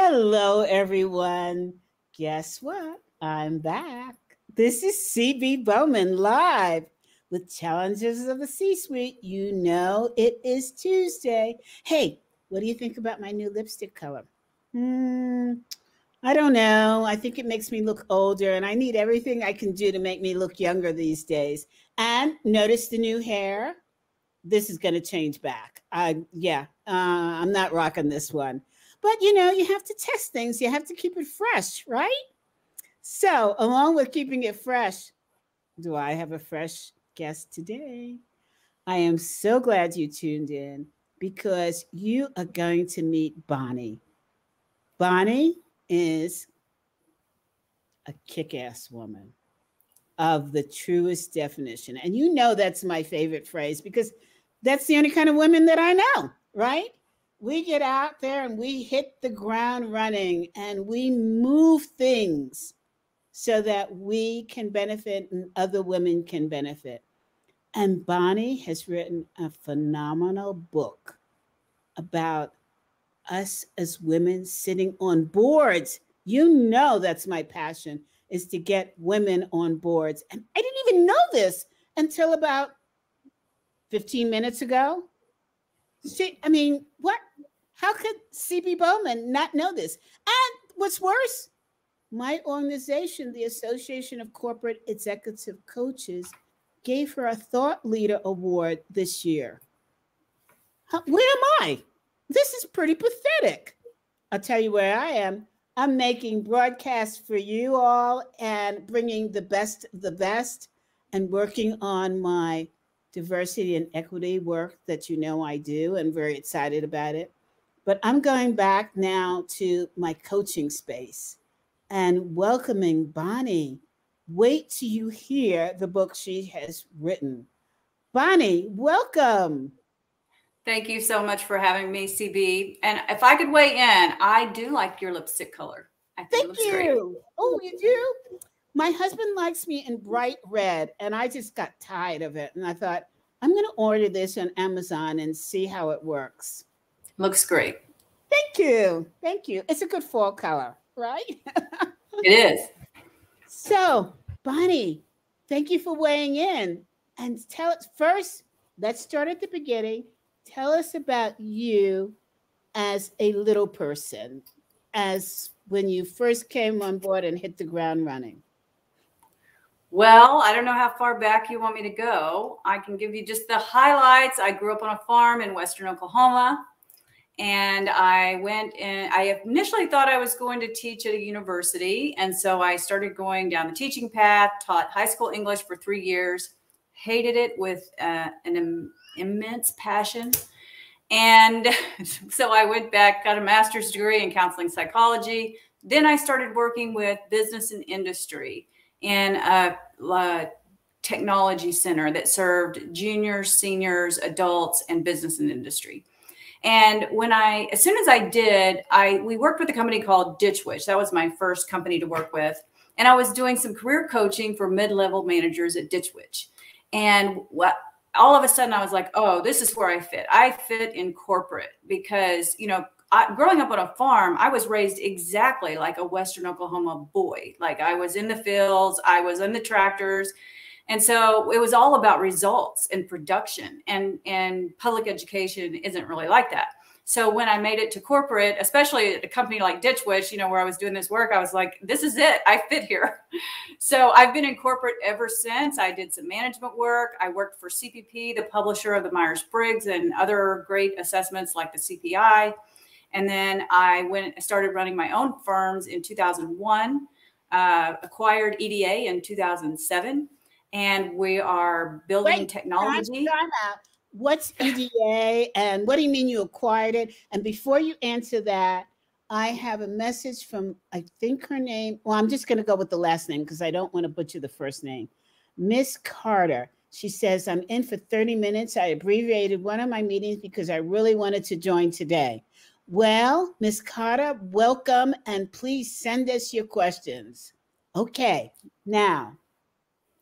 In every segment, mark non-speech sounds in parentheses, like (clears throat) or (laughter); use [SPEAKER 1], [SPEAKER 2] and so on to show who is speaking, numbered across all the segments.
[SPEAKER 1] Hello, everyone. Guess what? I'm back. This is CB Bowman live with Challenges of the C Suite. You know it is Tuesday. Hey, what do you think about my new lipstick color? Hmm, I don't know. I think it makes me look older, and I need everything I can do to make me look younger these days. And notice the new hair. This is going to change back. I yeah, uh, I'm not rocking this one. But you know, you have to test things. You have to keep it fresh, right? So, along with keeping it fresh, do I have a fresh guest today? I am so glad you tuned in because you are going to meet Bonnie. Bonnie is a kick ass woman of the truest definition. And you know that's my favorite phrase because that's the only kind of women that I know, right? We get out there and we hit the ground running and we move things so that we can benefit and other women can benefit. And Bonnie has written a phenomenal book about us as women sitting on boards. You know that's my passion is to get women on boards. And I didn't even know this until about 15 minutes ago. I mean, what? How could CB Bowman not know this? And what's worse, my organization, the Association of Corporate Executive Coaches, gave her a Thought Leader Award this year. Where am I? This is pretty pathetic. I'll tell you where I am. I'm making broadcasts for you all and bringing the best of the best and working on my diversity and equity work that you know I do and very excited about it. But I'm going back now to my coaching space and welcoming Bonnie. Wait till you hear the book she has written. Bonnie, welcome.
[SPEAKER 2] Thank you so much for having me, CB. And if I could weigh in, I do like your lipstick color.
[SPEAKER 1] I think Thank you. Great. Oh, you do? My husband likes me in bright red, and I just got tired of it. And I thought, I'm going to order this on Amazon and see how it works.
[SPEAKER 2] Looks great.
[SPEAKER 1] Thank you. Thank you. It's a good fall color, right? (laughs)
[SPEAKER 2] it is.
[SPEAKER 1] So, Bonnie, thank you for weighing in. And tell us first, let's start at the beginning tell us about you as a little person, as when you first came on board and hit the ground running.
[SPEAKER 2] Well, I don't know how far back you want me to go. I can give you just the highlights. I grew up on a farm in Western Oklahoma and I went and I initially thought I was going to teach at a university. And so I started going down the teaching path, taught high school English for three years, hated it with uh, an immense passion. And (laughs) so I went back, got a master's degree in counseling psychology. Then I started working with business and industry in a, a technology center that served juniors, seniors, adults, and business and industry. And when I, as soon as I did, I we worked with a company called Ditch Witch. That was my first company to work with, and I was doing some career coaching for mid-level managers at Ditch Witch. And what all of a sudden I was like, oh, this is where I fit. I fit in corporate because, you know, I, growing up on a farm, I was raised exactly like a Western Oklahoma boy. Like I was in the fields, I was in the tractors. And so it was all about results and production and, and public education isn't really like that. So when I made it to corporate, especially at a company like Ditch Witch, you know, where I was doing this work, I was like, this is it. I fit here. (laughs) So I've been in corporate ever since. I did some management work. I worked for CPP, the publisher of the Myers Briggs and other great assessments like the CPI. And then I went started running my own firms in 2001, uh, acquired EDA in 2007 and we are building Wait, technology.
[SPEAKER 1] Time what's EDA and what do you mean you acquired it? And before you answer that, I have a message from, I think her name, well, I'm just going to go with the last name because I don't want to butcher the first name. Miss Carter. She says, I'm in for 30 minutes. I abbreviated one of my meetings because I really wanted to join today. Well, Miss Carter, welcome and please send us your questions. Okay, now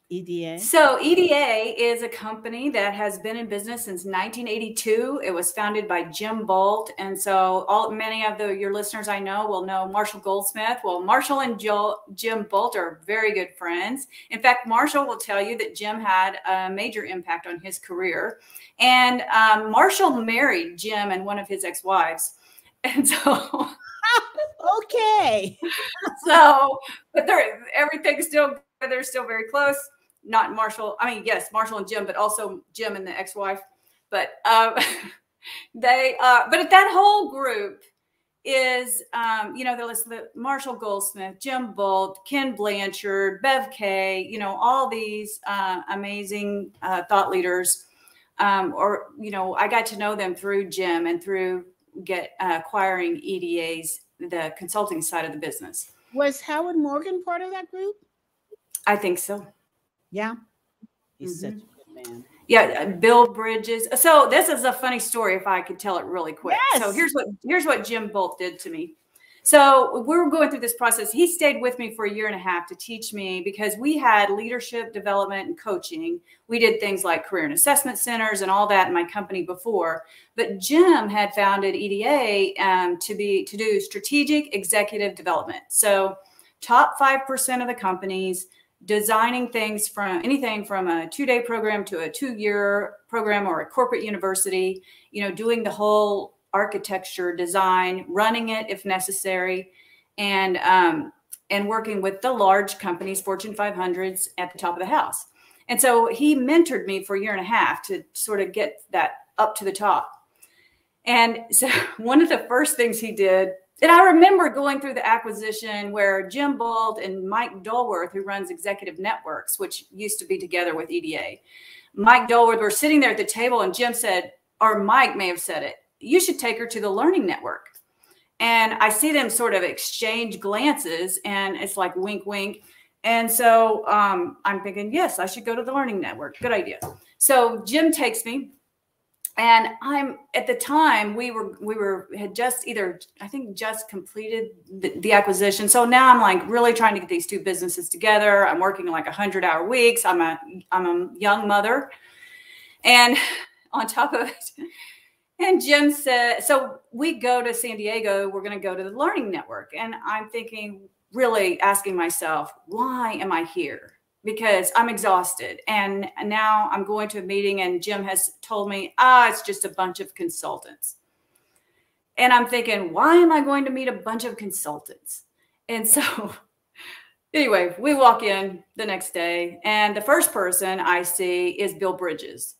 [SPEAKER 1] EDA?
[SPEAKER 2] So, EDA is a company that has been in business since 1982. It was founded by Jim Bolt. And so, all many of the your listeners I know will know Marshall Goldsmith. Well, Marshall and Jim Bolt are very good friends. In fact, Marshall will tell you that Jim had a major impact on his career. And um, Marshall married Jim and one of his ex wives. And so,
[SPEAKER 1] okay. (laughs)
[SPEAKER 2] so, but they're everything's still they're still very close not Marshall. I mean, yes, Marshall and Jim, but also Jim and the ex-wife. But um, (laughs) they, uh, but that whole group is, um, you know, there's the Marshall Goldsmith, Jim Bolt, Ken Blanchard, Bev Kaye, you know, all these uh, amazing uh, thought leaders. Um, or you know, I got to know them through Jim and through get uh, acquiring EDA's the consulting side of the business.
[SPEAKER 1] Was Howard Morgan part of that group?
[SPEAKER 2] I think so.
[SPEAKER 1] Yeah. He's mm-hmm. such a good man.
[SPEAKER 2] Yeah, uh, Bill Bridges. So this is a funny story if I could tell it really quick. Yes. So here's what here's what Jim Bolt did to me. So we were going through this process. He stayed with me for a year and a half to teach me because we had leadership development and coaching. We did things like career and assessment centers and all that in my company before. But Jim had founded EDA um, to be to do strategic executive development. So top five percent of the companies designing things from anything from a two day program to a two year program or a corporate university, you know, doing the whole architecture design, running it if necessary, and, um, and working with the large companies, Fortune 500s at the top of the house. And so he mentored me for a year and a half to sort of get that up to the top. And so (laughs) one of the first things he did and I remember going through the acquisition where Jim Bolt and Mike Dulworth, who runs Executive Networks, which used to be together with EDA, Mike Dulworth were sitting there at the table, and Jim said, or Mike may have said it, you should take her to the Learning Network. And I see them sort of exchange glances, and it's like wink, wink. And so um, I'm thinking, yes, I should go to the Learning Network. Good idea. So Jim takes me and i'm at the time we were we were had just either i think just completed the, the, acquisition so now i'm like really trying to get these two businesses together i'm working like 100 hour weeks i'm a i'm a young mother and (laughs) on top of it and jim said so we go to san diego we're going to go to the learning network and i'm thinking really asking myself why am i here because I'm exhausted. And now I'm going to a meeting, and Jim has told me, ah, it's just a bunch of consultants. And I'm thinking, why am I going to meet a bunch of consultants? And so, (laughs) anyway, we walk in the next day, and the first person I see is Bill Bridges,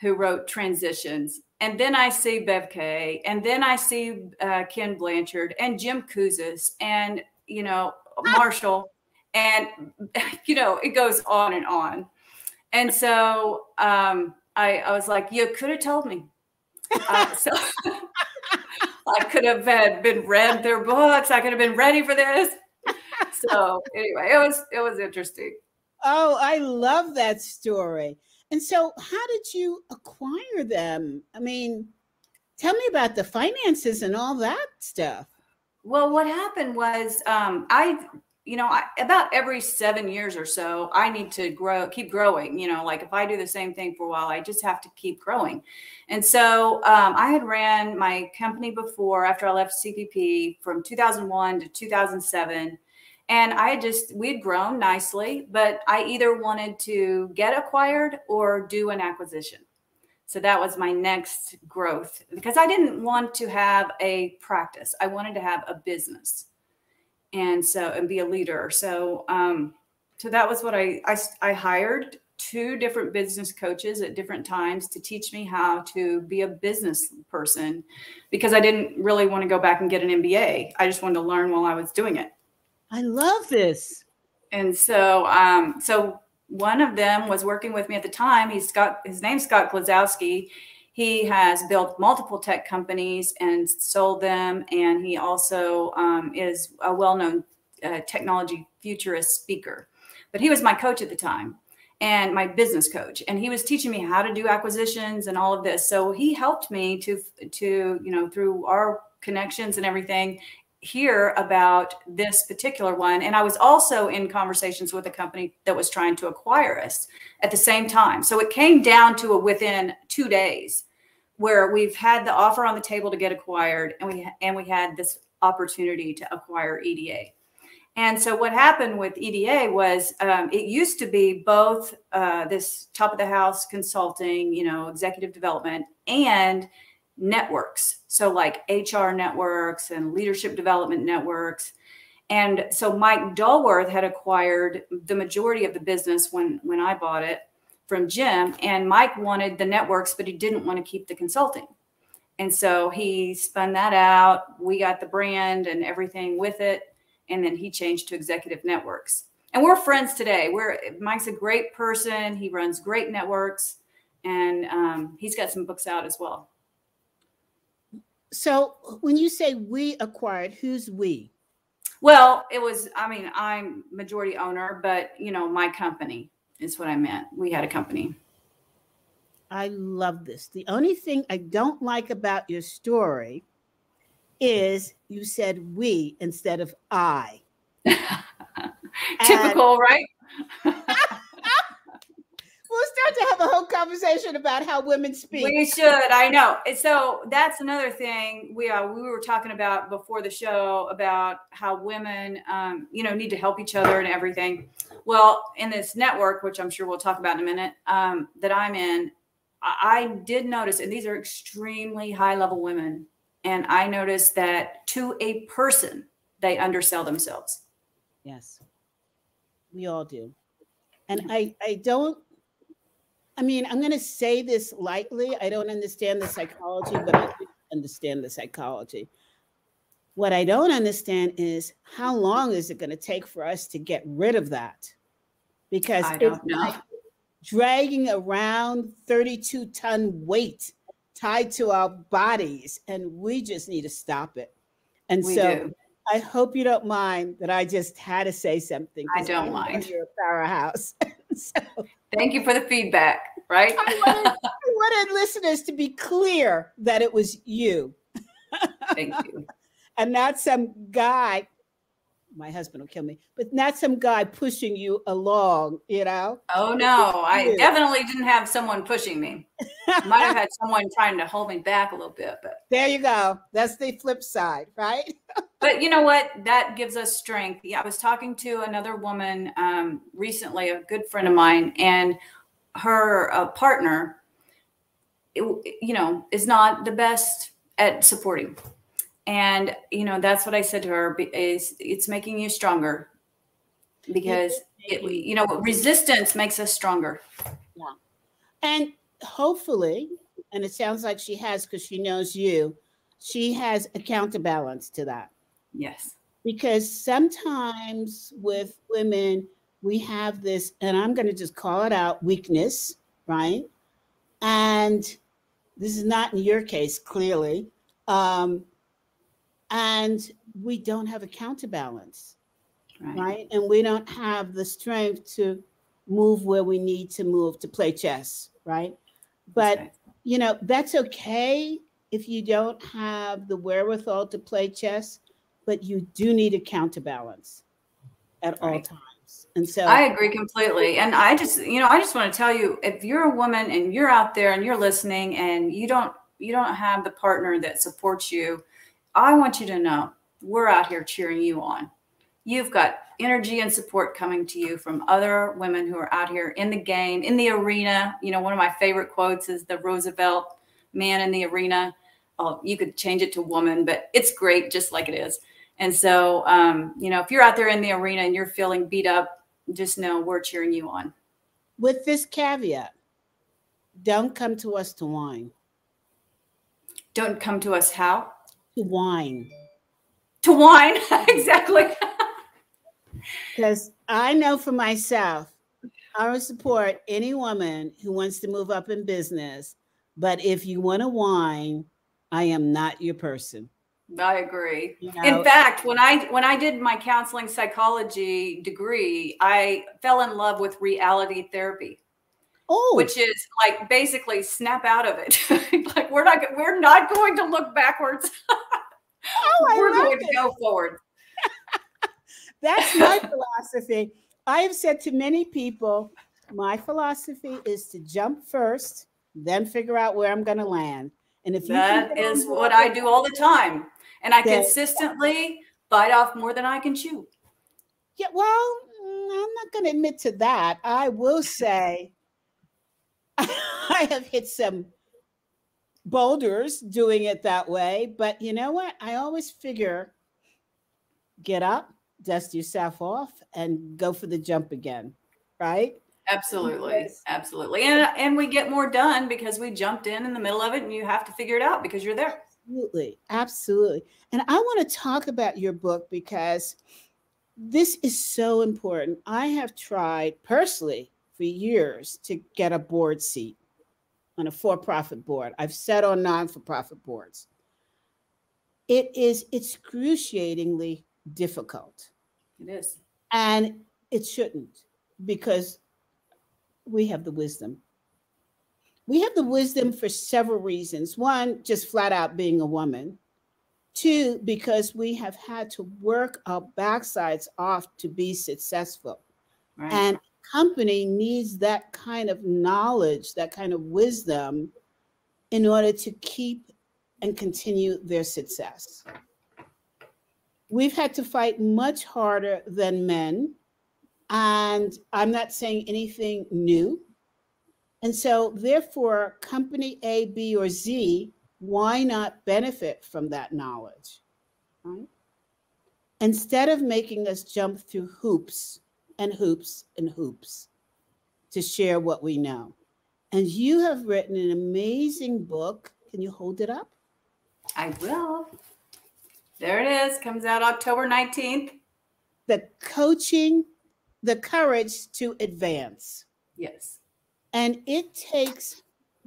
[SPEAKER 2] who wrote Transitions. And then I see Bev Kaye, and then I see uh, Ken Blanchard and Jim Kouzes and, you know, (laughs) Marshall. And (laughs) you know it goes on and on. And so um, I, I was like you could have told me. Uh, (laughs) so i could have had been read their books. I could have been ready for this. So anyway it was it was interesting.
[SPEAKER 1] Oh i love that story and so how did you acquire them i mean tell me about the finances and all that stuff
[SPEAKER 2] well what happened was um, i you know, I, about every seven years or so, I need to grow, keep growing. You know, like if I do the same thing for a while, I just have to keep growing. And so um, I had ran my company before after I left CPP from 2001 to 2007. And I just, we'd grown nicely, but I either wanted to get acquired or do an acquisition. So that was my next growth because I didn't want to have a practice. I wanted to have a business and so and be a leader. So um, so that was what I, I I hired two different business coaches at different times to teach me how to be a business person because I didn't really want to go back and get an MBA. I just wanted to learn while I was doing it.
[SPEAKER 1] I love this.
[SPEAKER 2] And so um, so one of them was working with me at the time. He's Scott, his name's Scott Klososky he has built multiple tech companies and sold them. And he also um, is a well known uh, technology futurist speaker. But he was my coach at the time and my business coach and he was teaching me how to do acquisitions and all of this so he helped me to to you know through our connections and everything hear about this particular one. And I was also in conversations with a company that was trying to acquire us at the same time. So it came down to a within two days where we've had the offer on the table to get acquired and we and we had this opportunity to acquire EDA. And so what happened with EDA was um, it used to be both uh, this top of the house consulting, you know, executive development and networks. So like HR networks and leadership development networks. And so Mike Dulworth had acquired the majority of the business when when I bought it from Jim. And Mike wanted the networks, but he didn't want to keep the consulting. And so he spun that out. We got the brand and everything with it and then he changed to executive networks. And we're friends today. We're Mike's a great person. He runs great networks, and um, he's got some books out as well.
[SPEAKER 1] So when you say we acquired, who's we?
[SPEAKER 2] Well, it was. I mean, I'm majority owner, but you know, my company is what I meant. We had a company.
[SPEAKER 1] I love this. The only thing I don't like about your story is you said we instead of I. (laughs)
[SPEAKER 2] Typical, right? (laughs)
[SPEAKER 1] we'll start to have a whole conversation about how women speak.
[SPEAKER 2] We should. I know. So that's another thing we uh, we were talking about before the show about how women, um, you know, need to help each other and everything. Well, in this network, which I'm sure we'll talk about in a minute, um, that I'm in, I, I did notice, and these are extremely high level women and I noticed that to a person, they undersell themselves.
[SPEAKER 1] Yes, we all do. And I, I don't, I mean, I'm going to say this lightly. I don't understand the psychology, but I understand the psychology. What I don't understand is how long is it going to take for us to get rid of that? Because it's like dragging around 32 ton weight tied to our bodies, and we just need to stop it. And we so do. I hope you don't mind that I just had to say something.
[SPEAKER 2] I don't I mind.
[SPEAKER 1] You're a powerhouse. (laughs)
[SPEAKER 2] so, Thank you for the feedback, right?
[SPEAKER 1] I wanted, I wanted listeners to be clear that it was you.
[SPEAKER 2] Thank you. (laughs)
[SPEAKER 1] and not some guy my husband will kill me, but not some guy pushing you along, you know?
[SPEAKER 2] Oh no, I definitely didn't have someone pushing me. Might have had (laughs) someone trying to hold me back a little bit, but
[SPEAKER 1] there you go. That's the flip side, right? (laughs)
[SPEAKER 2] but you know what? That gives us strength. Yeah, I was talking to another woman um, recently, a good friend of mine, and her uh, partner, it, you know, is not the best at supporting and you know that's what i said to her is it's making you stronger because it, you. know resistance makes us stronger.
[SPEAKER 1] Yeah. And hopefully and it sounds like she has because she knows you she has a counterbalance to that.
[SPEAKER 2] Yes.
[SPEAKER 1] Because sometimes with women we have this and i'm going to just call it out weakness right? And this is not in your case clearly. Um, and we don't have a counterbalance, right. right? And we don't have the strength to move where we need to move to play chess, right? But right. you know, that's okay if you don't have the wherewithal to play chess, but you do need a counterbalance at right. all times. And so
[SPEAKER 2] I agree completely. And I just, you know, I just want to tell you if you're a woman and you're out there and you're listening and you don't you don't have the partner that supports you, I want you to know we're out here cheering you on. You've got energy and support coming to you from other women who are out here in the game, in the arena. You know, one of my favorite quotes is the Roosevelt man in the arena. Oh, you could change it to woman, but it's great just like it is. And so, um, you know, if you're out there in the arena and you're feeling beat up, just know we're cheering you on.
[SPEAKER 1] With this caveat, don't come to us to whine.
[SPEAKER 2] Don't come to us how?
[SPEAKER 1] To wine.
[SPEAKER 2] To wine, (laughs) exactly.
[SPEAKER 1] Because I know for myself, I would support any woman who wants to move up in business. But if you want to whine, I am not your person.
[SPEAKER 2] I agree. You know, in fact, when I when I did my counseling psychology degree, I fell in love with reality therapy. Oh. Which is like basically snap out of it. (laughs) like we're not we're not going to look backwards. (laughs)
[SPEAKER 1] oh, I we're love
[SPEAKER 2] would go forward. (laughs)
[SPEAKER 1] That's my philosophy. I have said to many people, my philosophy is to jump first, then figure out where I'm going to land. And if
[SPEAKER 2] that is what I do all the time, and I consistently bite off more than I can chew.
[SPEAKER 1] Yeah, well, mm, I'm not going to admit to that. I will say (laughs) I have hit some boulders doing it that way, but you know what? I always figure get up, dust yourself off, and go for the jump again, right?
[SPEAKER 2] Absolutely, absolutely, and uh, and we get more done because we jumped in in the middle of it, and you have to figure it out because you're there.
[SPEAKER 1] Absolutely, absolutely. And I want to talk about your book because this is so important. I have tried personally for years to get a board seat on a for-profit board. I've sat on non-for-profit boards. It is excruciatingly difficult.
[SPEAKER 2] It is.
[SPEAKER 1] And it shouldn't because we have the wisdom. We have the wisdom for several reasons. One, just flat out being a woman. Two, because we have had to work our backsides off to be successful. Right. And company needs that kind of knowledge, that kind of wisdom in order to keep and continue their success. We've had to fight much harder than men. And I'm not saying anything new. And so, therefore, company A, B, or Z, why not benefit from that knowledge? Right? Instead of making us jump through hoops and hoops and hoops to share what we know. And you have written an amazing book. Can you hold it up?
[SPEAKER 2] I will. There it is. Comes out October 19th.
[SPEAKER 1] The coaching, the courage to advance.
[SPEAKER 2] Yes.
[SPEAKER 1] And it takes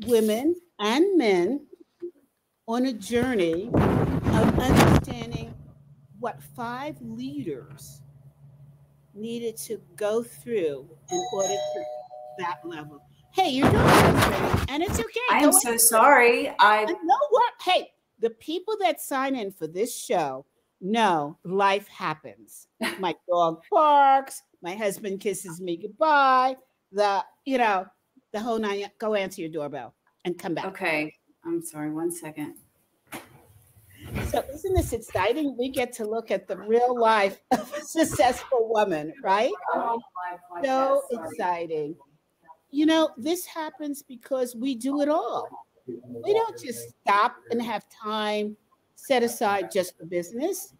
[SPEAKER 1] women and men on a journey of understanding what five leaders needed to go through in order to that level. Hey, you're doing this, and it's okay.
[SPEAKER 2] I am so sorry. I
[SPEAKER 1] know what. Hey, the people that sign in for this show know life happens. (laughs) my dog barks. My husband kisses me goodbye. The you know the whole nine. Go answer your doorbell and come back.
[SPEAKER 2] Okay. I'm sorry. One second.
[SPEAKER 1] So isn't this exciting? We get to look at the real life of a successful woman, right? So exciting. You know, this happens because we do it all. We don't just stop and have time set aside just for business.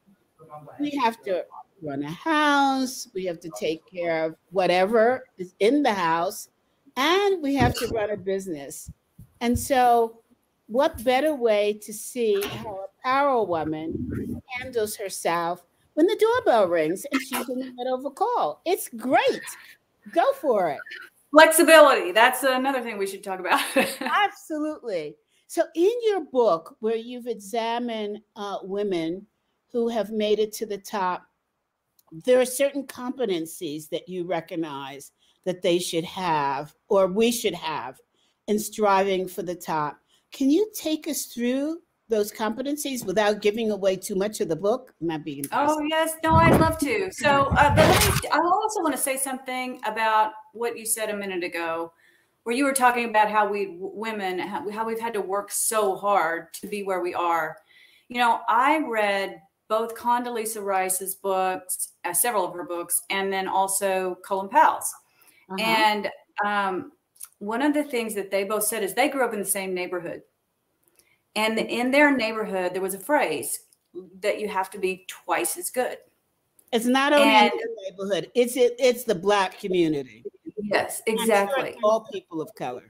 [SPEAKER 1] We have to run a house, we have to take care of whatever is in the house, and we have to run a business. And so, what better way to see how a power woman handles herself when the doorbell rings and she's in the middle of a call? It's great. Go for it.
[SPEAKER 2] Flexibility. That's another thing we should talk about. (laughs)
[SPEAKER 1] Absolutely. So, in your book, where you've examined uh, women who have made it to the top, there are certain competencies that you recognize that they should have or we should have in striving for the top. Can you take us through those competencies without giving away too much of the book? Might be
[SPEAKER 2] oh yes, no, I'd love to. So, uh, I also want to say something about what you said a minute ago, where you were talking about how we women how we've had to work so hard to be where we are. You know, I read both Condoleezza Rice's books, uh, several of her books, and then also Colin Powell's. Uh-huh. And um, one of the things that they both said is they grew up in the same neighborhood. And in their neighborhood, there was a phrase that you have to be twice as good.
[SPEAKER 1] It's not only and, in the neighborhood; it's it, it's the black community.
[SPEAKER 2] Yes, exactly.
[SPEAKER 1] Sure all people of color.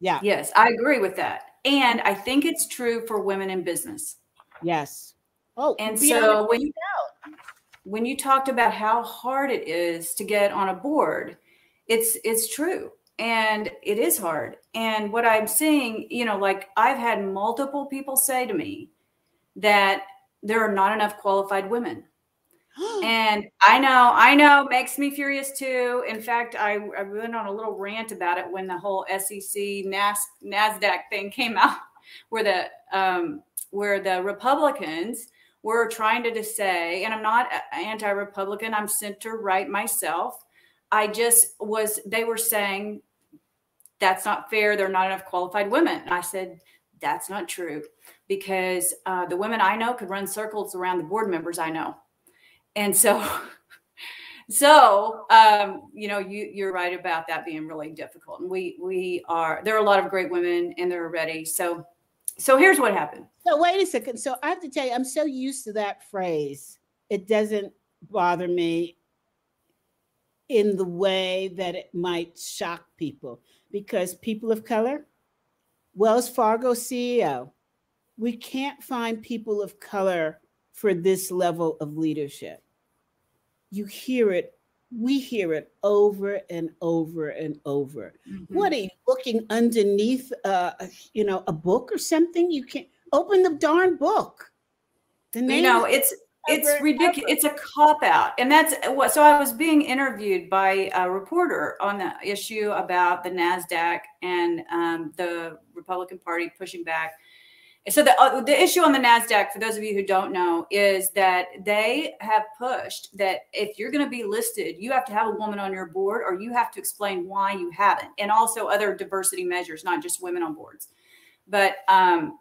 [SPEAKER 1] Yeah.
[SPEAKER 2] Yes, I agree with that, and I think it's true for women in business.
[SPEAKER 1] Yes.
[SPEAKER 2] Oh, and so when you when you talked about how hard it is to get on a board, it's it's true and it is hard. And what I'm seeing, you know, like I've had multiple people say to me that there are not enough qualified women. (gasps) and I know, I know, makes me furious too. In fact, I, I went on a little rant about it when the whole SEC Nas, Nasdaq thing came (laughs) out, where the um, where the Republicans were trying to, to say, and I'm not anti Republican, I'm center right myself. I just was, they were saying, that's not fair. There are not enough qualified women. And I said, that's not true because uh, the women I know could run circles around the board members I know. And so, (laughs) so um, you know, you, you're right about that being really difficult. And we, we are, there are a lot of great women and they're ready. So, so here's what happened.
[SPEAKER 1] So wait a second. So I have to tell you, I'm so used to that phrase. It doesn't bother me in the way that it might shock people because people of color, Wells Fargo CEO, we can't find people of color for this level of leadership. You hear it, we hear it over and over and over. Mm-hmm. What are you looking underneath, uh, you know, a book or something? You can't open the darn book.
[SPEAKER 2] The name you know, it's it's ridiculous. It's a cop out. And that's what, so I was being interviewed by a reporter on the issue about the NASDAQ and um, the Republican Party pushing back. So the, uh, the issue on the NASDAQ, for those of you who don't know, is that they have pushed that if you're going to be listed, you have to have a woman on your board or you have to explain why you haven't. And also other diversity measures, not just women on boards. But, um,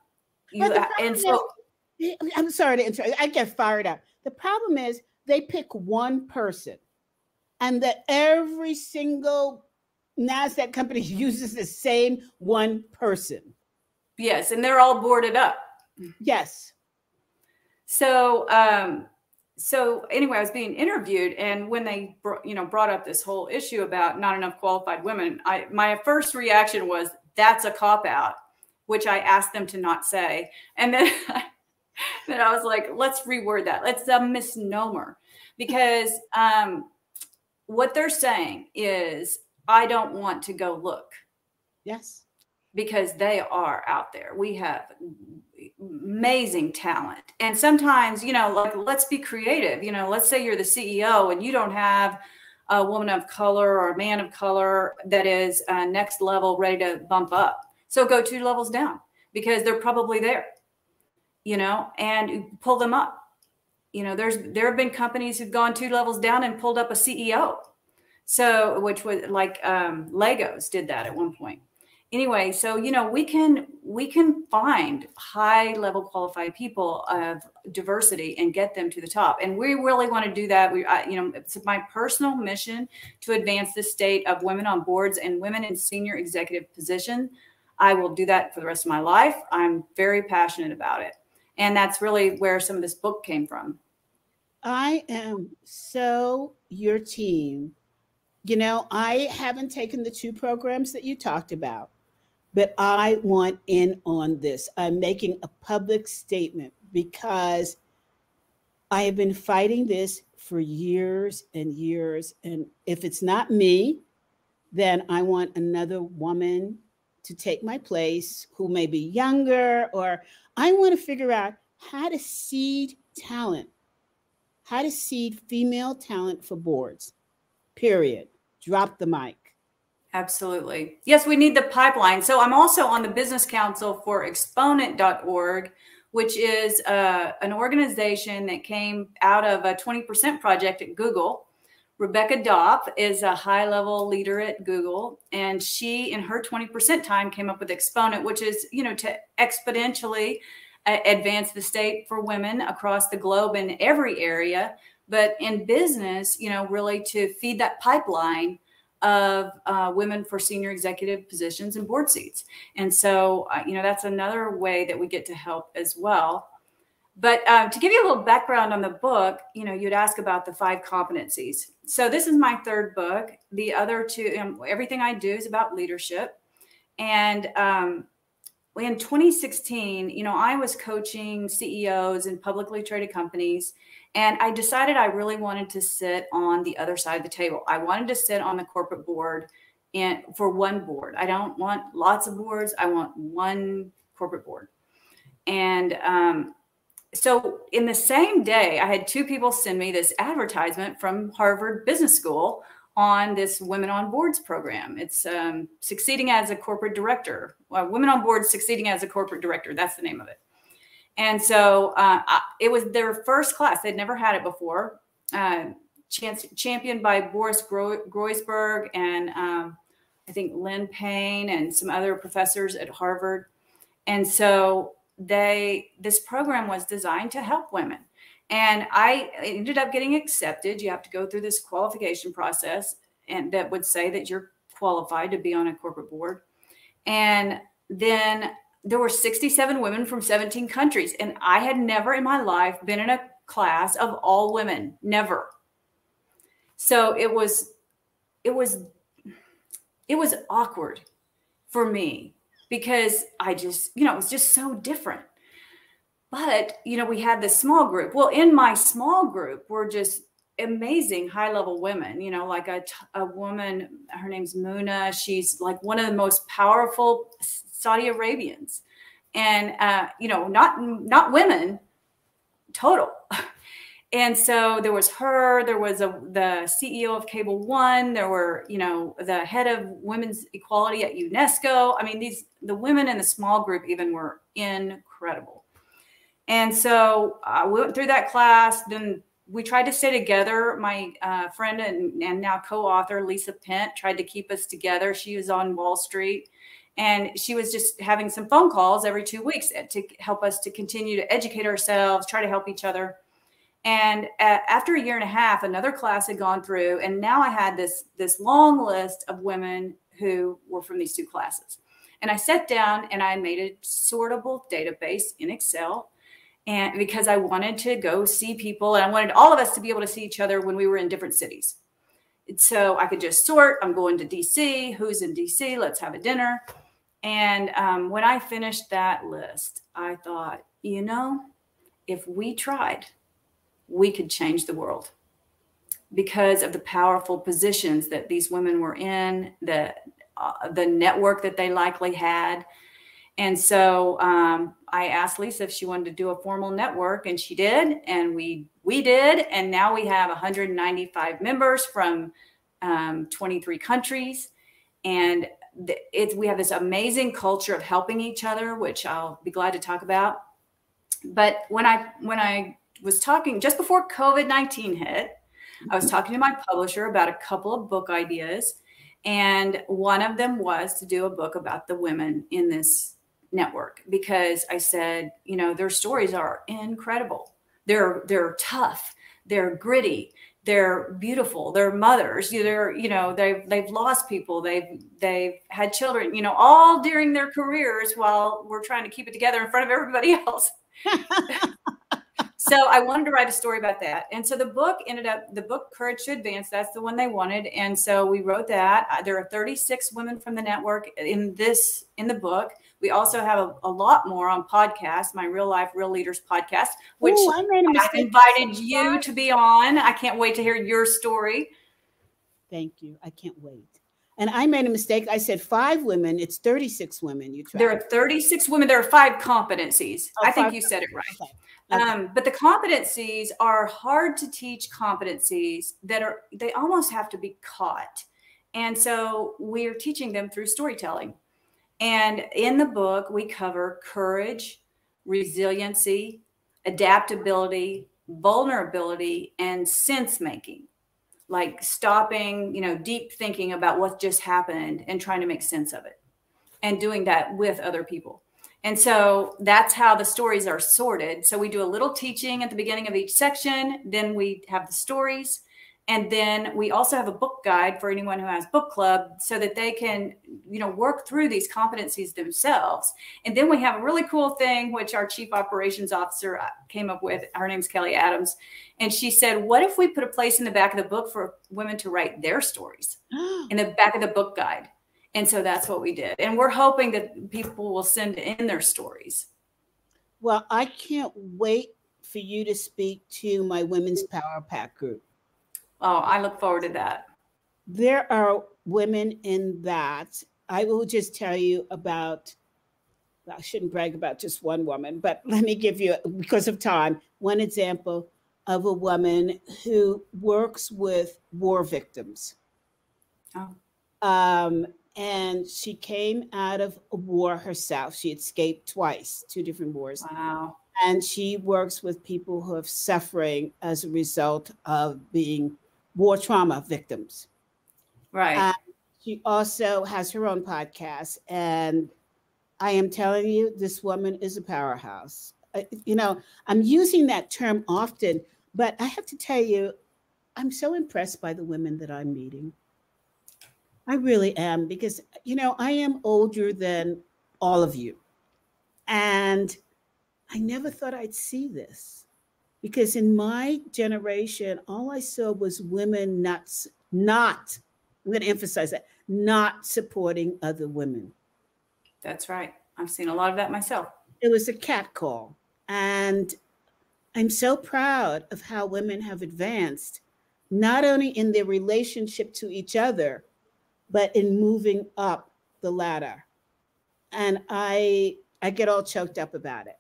[SPEAKER 2] you,
[SPEAKER 1] but and so I'm sorry to interrupt. I get fired up. The problem is they pick one person, and that every single NASDAQ company (laughs) uses the same one person.
[SPEAKER 2] Yes, and they're all boarded up.
[SPEAKER 1] Yes.
[SPEAKER 2] So, um, so anyway, I was being interviewed, and when they, you know, brought up this whole issue about not enough qualified women, I my first reaction was that's a cop out, which I asked them to not say, and then (laughs) (laughs) but I was like, let's reword that. It's a misnomer because um, what they're saying is, I don't want to go look.
[SPEAKER 1] Yes.
[SPEAKER 2] Because they are out there. We have amazing talent. And sometimes, you know, like let's be creative. You know, let's say you're the CEO and you don't have a woman of color or a man of color that is uh, next level ready to bump up. So go two levels down because they're probably there you know, and pull them up. You know, there's there have been companies who've gone two levels down and pulled up a CEO. So, which was like um, Legos did that at one point. Anyway, so you know, we can we can find high level qualified people of diversity and get them to the top, and we really want to do that. We, I, you know, it's my personal mission to advance the state of women on boards and women in senior executive position. I will do that for the rest of my life. I'm very passionate about it and that's really where some of this book came from.
[SPEAKER 1] I am so your team. You know i haven't taken the two programs that you talked about but i want in on this. I'm making a public statement because i have been fighting this for years and years. And if it's not me then i want another woman to take my place who may be younger or I want to figure out how to seed talent, how to seed female talent for boards. Period. Drop the mic.
[SPEAKER 2] Absolutely. Yes, we need the pipeline. So I'm also on the business council for exponent.org, which is uh, an organization that came out of a 20% project at Google. Rebecca Dopp is a high level leader at Google, and she, in her 20% time, came up with Exponent, which is, you know, to exponentially advance the state for women across the globe in every area but in business you know really to feed that pipeline of uh, women for senior executive positions and board seats. And so uh, you know that's another way that we get to help as well. But uh, to give you a little background on the book you know you'd ask about the five competencies so this is my third book the other two um, everything i do is about leadership and um, in 2016, you know, I was coaching CEOs in publicly traded companies, and I decided I really wanted to sit on the other side of the table. I wanted to sit on the corporate board and for one board. I don't want lots of boards. I want one corporate board. And um, so, in the same day, I had two people send me this advertisement from Harvard Business School on this Women on Boards program. It's um, succeeding as a corporate director. Well, Women on Boards succeeding as a corporate director. That's the name of it. And so uh, I, it was their first class. They'd never had it before. Uh, chance, championed by Boris Gro- Groysberg and um, I think Lynn Paine and some other professors at Harvard. And so they this program was designed to help women. And I ended up getting accepted. You have to go through this qualification process and that would say that you're qualified to be on a corporate board. And then there were 67 women from 17 countries and I had never in my life been in a class of all women, never. So it was it was it was awkward for me because I just, you know, it was just so different. But, you know, we had this small group. Well, in my small group, we're just amazing high level women, you know, like a, a woman, her name's Muna. She's like one of the most powerful Saudi Arabians. And, uh, you know, not, not women, total. (laughs) and so there was her there was a the ceo of cable one there were you know the head of women's equality at unesco. I mean these the women in the small group even were incredible. And so i went through that class then we tried to stay together. My uh, friend and, and now co-author lisa pent tried to keep us together. She was on wall street and she was just having some phone calls every two weeks to help us to continue to educate ourselves try to help each other and after a year and a half, another class had gone through, and now I had this this long list of women who were from these two classes. And I sat down and I made a sortable database in Excel, and because I wanted to go see people, and I wanted all of us to be able to see each other when we were in different cities. So I could just sort. I'm going to DC. Who's in DC? Let's have a dinner. And um, when I finished that list, I thought, you know, if we tried we could change the world because of the powerful positions that these women were in, the uh, the network that they likely had. And so um, I asked Lisa if she wanted to do a formal network, and she did, and we we did, and now we have 195 members from um, 23 countries, and it's we have this amazing culture of helping each other, which I'll be glad to talk about. But when I when I was talking just before COVID 19 hit. I was mm-hmm. talking to my publisher about a couple of book ideas. And one of them was to do a book about the women in this network because I said, you know, their stories are incredible. They're they're tough, they're gritty, they're beautiful, they're mothers, they're, you know, they've they've lost people, they've they've had children, you know, all during their careers while we're trying to keep it together in front of everybody else. (laughs) (laughs) so I wanted to write a story about that. And so the book ended up, the book Courage to Advance, that's the one they wanted. And so we wrote that. Uh, there are 36 women from the network in this, in the book. We also have a, a lot more on podcast, my Real Life Real Leaders podcast, which Ooh, I I've invited you to be on. I can't wait to hear your story.
[SPEAKER 1] Thank you. I can't wait. And I made a mistake. I said five women. It's 36 women. You
[SPEAKER 2] tried. There are 36 women. There are five competencies. Oh, I think you said it right. Okay. Okay. Um, but the competencies are hard to teach competencies that are, they almost have to be caught. And so we're teaching them through storytelling. And in the book, we cover courage, resiliency, adaptability, vulnerability, and sense making like stopping, you know, deep thinking about what just happened and trying to make sense of it and doing that with other people. And so that's how the stories are sorted. So we do a little teaching at the beginning of each section, then we have the stories, and then we also have a book guide for anyone who has book club so that they can, you know, work through these competencies themselves. And then we have a really cool thing, which our chief operations officer uh, came up with. Her name's Kelly Adams. And she said, What if we put a place in the back of the book for women to write their stories (gasps) in the back of the book guide? And so that's what we did. And we're hoping that people will send in their stories.
[SPEAKER 1] Well, I can't wait for you to speak to my Women's Power Pack group.
[SPEAKER 2] Oh, I look forward to that.
[SPEAKER 1] There are women in that. I will just tell you about, I shouldn't brag about just one woman, but (laughs) let me give you, because of time, one example of a woman who works with war victims. Oh. Um, and she came out of a war herself. She escaped twice, two different wars.
[SPEAKER 2] Wow.
[SPEAKER 1] And she works with people who are suffering as a result of being war trauma victims.
[SPEAKER 2] Right. Uh,
[SPEAKER 1] she also has her own podcast. And I am telling you, this woman is a powerhouse. you know, I'm using that term often, but I have to tell you, I'm so impressed by the women that I'm meeting. I really am because, you know, I am older than all of you. And I never thought I'd see this because in my generation, all I saw was women not, not, I'm going to emphasize that, not supporting other women.
[SPEAKER 2] That's right. I've seen a lot of that myself.
[SPEAKER 1] It was a cat call. And I'm so proud of how women have advanced, not only in their relationship to each other, but in moving up the ladder. And I I get all choked up about it.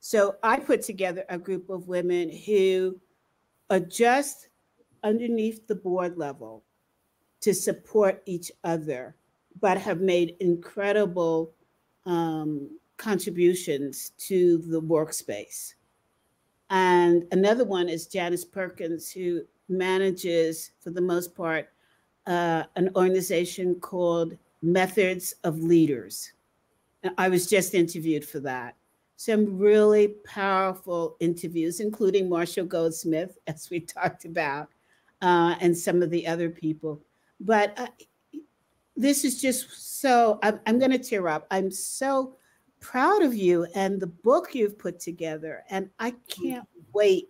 [SPEAKER 1] So I put together a group of women who are just underneath the board level to support each other, but have made incredible um, contributions to the workspace. And another one is Janice Perkins, who manages, for the most part, uh, an organization called Methods of Leaders. I was just interviewed for that. Some really powerful interviews, including Marshall Goldsmith, (laughs) as we talked about, uh, and some of the other people. But uh, this is just so, I'm, I'm going to tear up. I'm so proud of you and the book you've put together. And I can't wait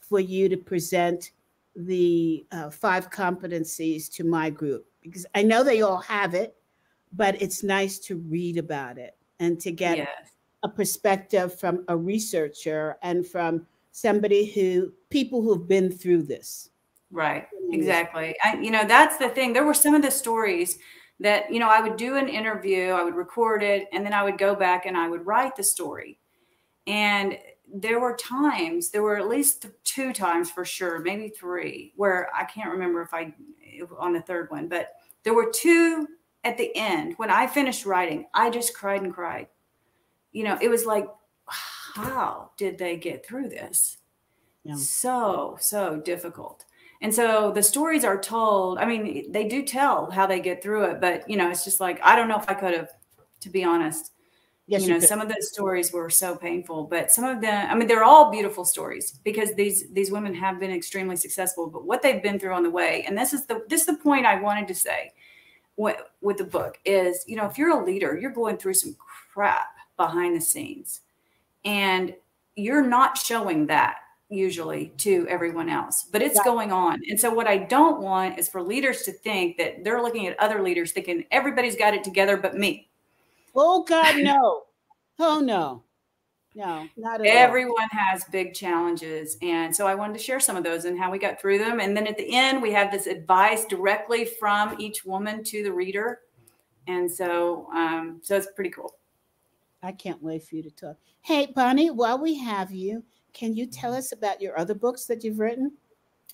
[SPEAKER 1] for you to present the uh, five competencies to my group because I know they all have it, but it's nice to read about it and to get yes. A perspective from a researcher and from somebody who people who've been through this.
[SPEAKER 2] Right. Exactly. I, you know, that's the thing. There were some of the stories that, you know, I would do an interview, I would record it, and then I would go back and I would write the story. And there were times, there were at least two times for sure, maybe three, where I can't remember if I on the third one, but there were two at the end when I finished writing. I just cried and cried. You know, it was like, how did they get through this? Yeah. So, so difficult. And so the stories are told. I mean, they do tell how they get through it, but you know, it's just like I don't know if I could have, to be honest. Yes, you know, some of those stories were so painful, but some of them, I mean, they're all beautiful stories because these these women have been extremely successful. But what they've been through on the way, and this is the this is the point I wanted to say with, with the book is, you know, if you're a leader, you're going through some crap behind the scenes, and you're not showing that usually to everyone else, but it's yeah. going on. And so, what I don't want is for leaders to think that they're looking at other leaders thinking everybody's got it together but me.
[SPEAKER 1] Oh God, (laughs) no. oh no. No, not at
[SPEAKER 2] Everyone
[SPEAKER 1] all.
[SPEAKER 2] has big challenges. And so I wanted to share some of those and how we got through them. And then at the end, we have this advice directly from each woman to the reader. And so um, so it's pretty cool.
[SPEAKER 1] I can't wait for you to talk. Hey, Bonnie, while we have you, can you tell us about your other books that you've written?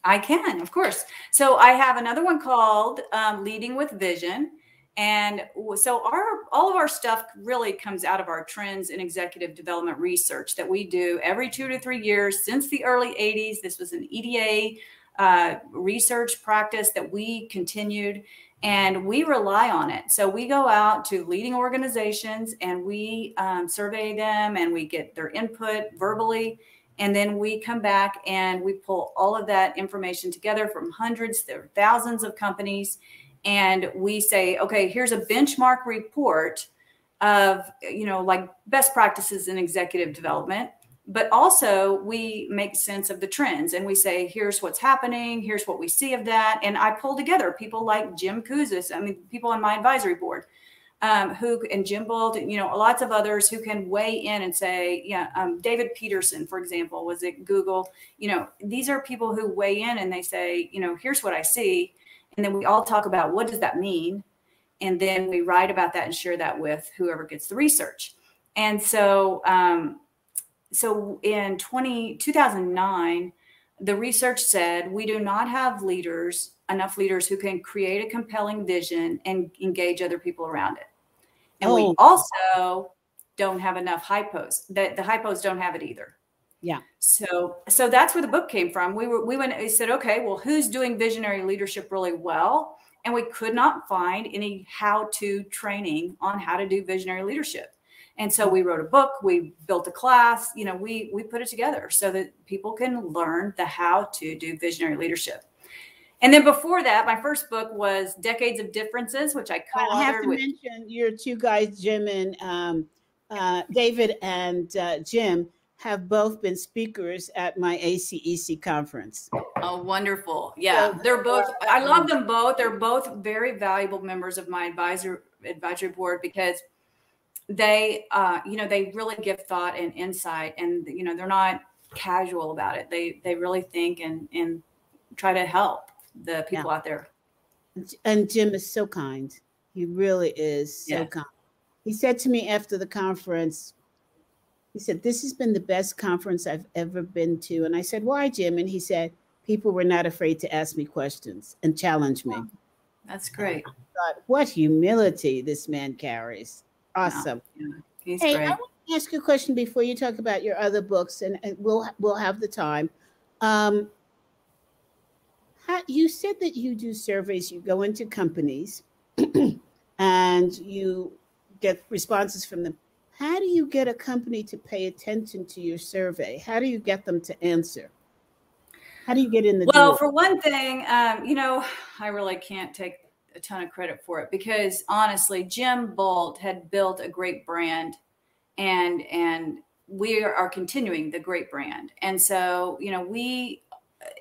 [SPEAKER 2] I can, of course. So I have another one called um, Leading with Vision. And so our all of our stuff really comes out of our trends in executive development research that we do every two to three years since the early 80s. This was an EDA uh, research practice that we continued and we rely on it. So we go out to leading organizations and we um, survey them and we get their input verbally. And then we come back and we pull all of that information together from hundreds, there thousands of companies and we say, okay, here's a benchmark report of, you know, like best practices in executive development. But also, we make sense of the trends and we say, here's what's happening, here's what we see of that. And I pull together people like Jim Kouzes, I mean, people on my advisory board, um, who and Jim Bolt, you know, lots of others who can weigh in and say, yeah, um, David Peterson, for example, was at Google. You know, these are people who weigh in and they say, you know, here's what I see and then we all talk about what does that mean and then we write about that and share that with whoever gets the research and so um, so in 20, 2009 the research said we do not have leaders enough leaders who can create a compelling vision and engage other people around it and oh. we also don't have enough hypos. That the hypos don't have it either.
[SPEAKER 1] Yeah.
[SPEAKER 2] So so that's where the book came from. We were we went we said, okay, well, who's doing visionary leadership really well? And we could not find any how-to training on how to do visionary leadership. And so we wrote a book, we built a class, you know, we we put it together so that people can learn the how to do visionary leadership. And then before that, my first book was Decades of Differences, which I co-authored
[SPEAKER 1] I have to
[SPEAKER 2] with.
[SPEAKER 1] mention your two guys, Jim and um, uh, David and uh, Jim, have both been speakers at my ACEC conference.
[SPEAKER 2] Oh, wonderful! Yeah,
[SPEAKER 1] So-
[SPEAKER 2] they're both. I love them both. They're both very valuable members of my advisor advisory board because they, uh, you know, they really give thought and insight, and you know, they're not casual about it. They they really think and and try to help the people out there.
[SPEAKER 1] And Jim is so kind. He really is so
[SPEAKER 2] Yes.
[SPEAKER 1] kind. He said to me after the conference, he said, This has been the best conference I've ever been to. And I said, Why, Jim? And he said, People were not afraid to ask me questions and challenge me.
[SPEAKER 2] That's great.
[SPEAKER 1] God, what humility this man carries. Awesome.
[SPEAKER 2] He's
[SPEAKER 1] Hey,
[SPEAKER 2] great.
[SPEAKER 1] I want to ask you a question before you talk about your other books, and, and we'll we'll have the time. Um, how, you said that you do surveys. You go into companies, (clears throat) and you get responses from them. How do you get a company to pay attention to your survey? How do you get them to answer? How do you get in the
[SPEAKER 2] Well,
[SPEAKER 1] door?
[SPEAKER 2] for one thing, um, you know, I really can't take a ton of credit for it because honestly, Jim Bolt had built a great brand, and and we are continuing the great brand. And so, you know, we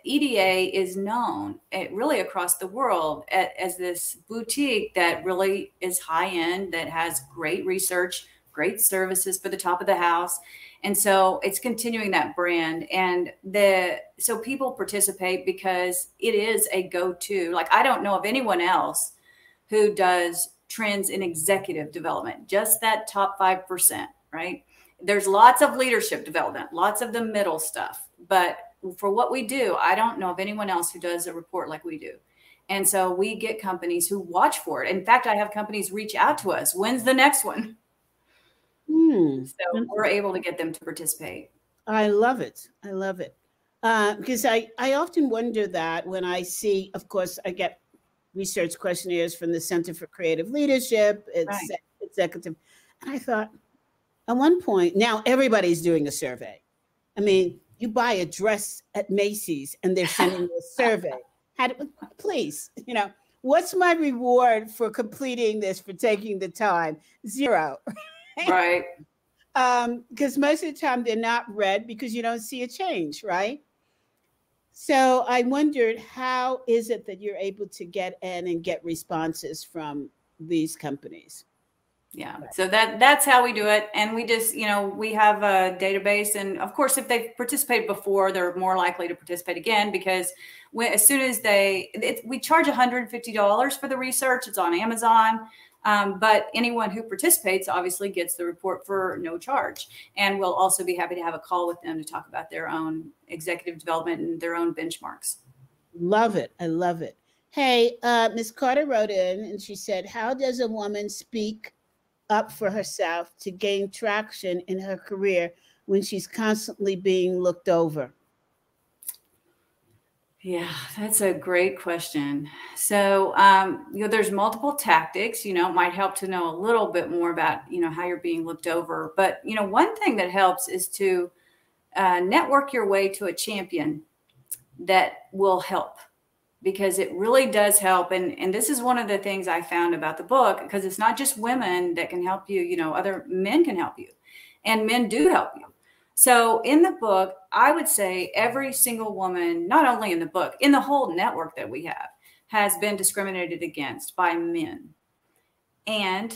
[SPEAKER 2] EDA is known really across the world as this boutique that really is high end, that has great research, great services for the top of the house. And so it's continuing that brand. And the so people participate because it is a go-to. Like I don't know of anyone else who does trends in executive development, just that top 5%, right? There's lots of leadership development, lots of the middle stuff. But for what we do, I don't know of anyone else who does a report like we do. And so we get companies who watch for it. In fact, I have companies reach out to us. When's the next one?
[SPEAKER 1] Hmm.
[SPEAKER 2] So we're able to get them to participate.
[SPEAKER 1] I love it. I love it. Uh, because I, I often wonder that when I see, of course, I get research questionnaires from the Center for Creative Leadership, it's
[SPEAKER 2] Right.
[SPEAKER 1] executive. And I thought, at one point, now everybody's doing a survey. I mean, you buy a dress at Macy's and they're sending you a survey. How do, please, you know, what's my reward for completing this, for taking the time? Zero (laughs) (laughs)
[SPEAKER 2] Right.
[SPEAKER 1] um because most of the time they're not read because you don't see a change right so i wondered how is it that you're able to get in and get responses from these companies
[SPEAKER 2] Yeah. So that that's how we do it. And we just, you know, we have a database. And of course, if they've participated before, they're more likely to participate again because when, as soon as they, it, we charge $150 for the research. It's on Amazon. Um, but anyone who participates obviously gets the report for no charge. And we'll also be happy to have a call with them to talk about their own executive development and their own benchmarks.
[SPEAKER 1] love it i love it hey uh miss carter wrote in and she said how does a woman speak up for herself to gain traction in her career when she's constantly being looked over
[SPEAKER 2] Yeah, that's a great question. So, um, you know, there's multiple tactics. You know, it might help to know a little bit more about, you know, how you're being looked over. But, you know, one thing that helps is to uh, network your way to a champion that will help because it really does help. And, and this is one of the things I found about the book because it's not just women that can help you, you know, other men can help you and men do help you. So in the book, I would say every single woman, not only in the book, in the whole network that we have, has been discriminated against by men. And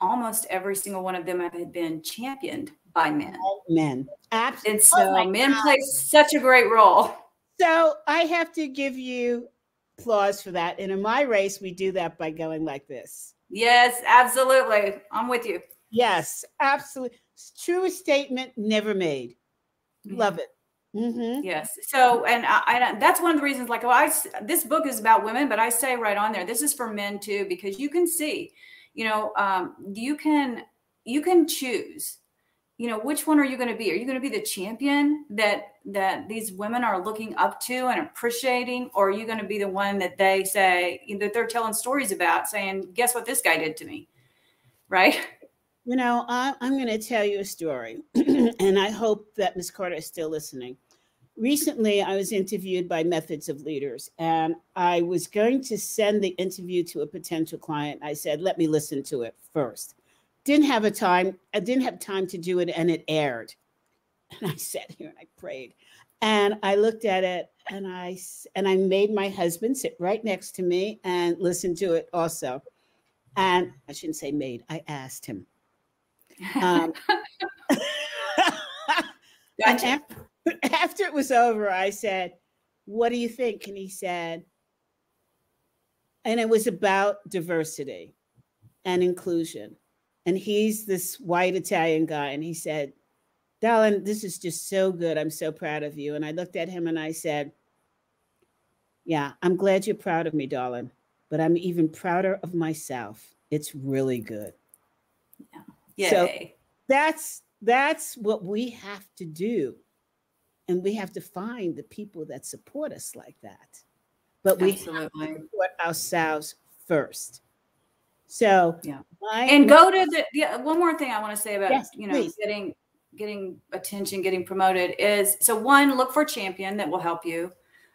[SPEAKER 2] almost every single one of them have been championed by men.
[SPEAKER 1] men absolutely
[SPEAKER 2] And oh so men play such a great role.
[SPEAKER 1] So I have to give you applause for that. And in my race, we do that by going like this.
[SPEAKER 2] Yes, absolutely. I'm with you.
[SPEAKER 1] Yes, absolutely. Truest statement never made. Love it. Mm-hmm.
[SPEAKER 2] Yes. So, and I, I, that's one of the reasons. Like, well, I this book is about women, but I say right on there, this is for men too, because you can see, you know, um, you can you can choose you know which one are you going to be are you going to be the champion that that these women are looking up to and appreciating or are you going to be the one that they say that they're telling stories about saying guess what this guy did to me right
[SPEAKER 1] you know I, i'm going to tell you a story (clears throat) and i hope that Ms. carter is still listening. Recently i was interviewed by methods of leaders and i was going to send the interview to a potential client. I said let me listen to it first. Didn't have a time i didn't have time to do it and it aired. And i sat here and i prayed. And i looked at it and i and i made my husband sit right next to me and listen to it also. And i shouldn't say made i asked him um, (laughs) gotcha. after, (laughs) after it was over i said what do you think and he said and it was about diversity and inclusion and he's this white Italian guy. And he said, Darling, this is just so good. I'm so proud of you. And I looked at him and I said, Yeah, I'm glad you're proud of me, darling, but I'm even prouder of myself. It's really good.
[SPEAKER 2] Yeah. So
[SPEAKER 1] that's that's what we have to do. And we have to find the people that support us like that. But we Absolutely. have to support ourselves first. So
[SPEAKER 2] yeah, and go to the yeah. One more thing I want to say about yes, you know please. getting getting attention, getting promoted is so one look for a champion that will help you.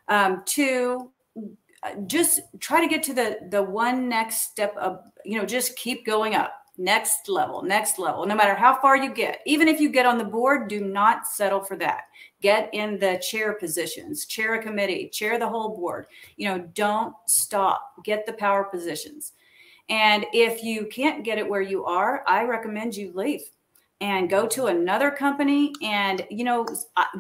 [SPEAKER 2] Um, two, just try to get to the the one next step of you know just keep going up next level next level no matter how far you get even if you get on the board do not settle for that get in the chair positions chair a committee chair the whole board you know don't stop get the power positions and if you can't get it where you are, I recommend you leave and go to another company. And, you know,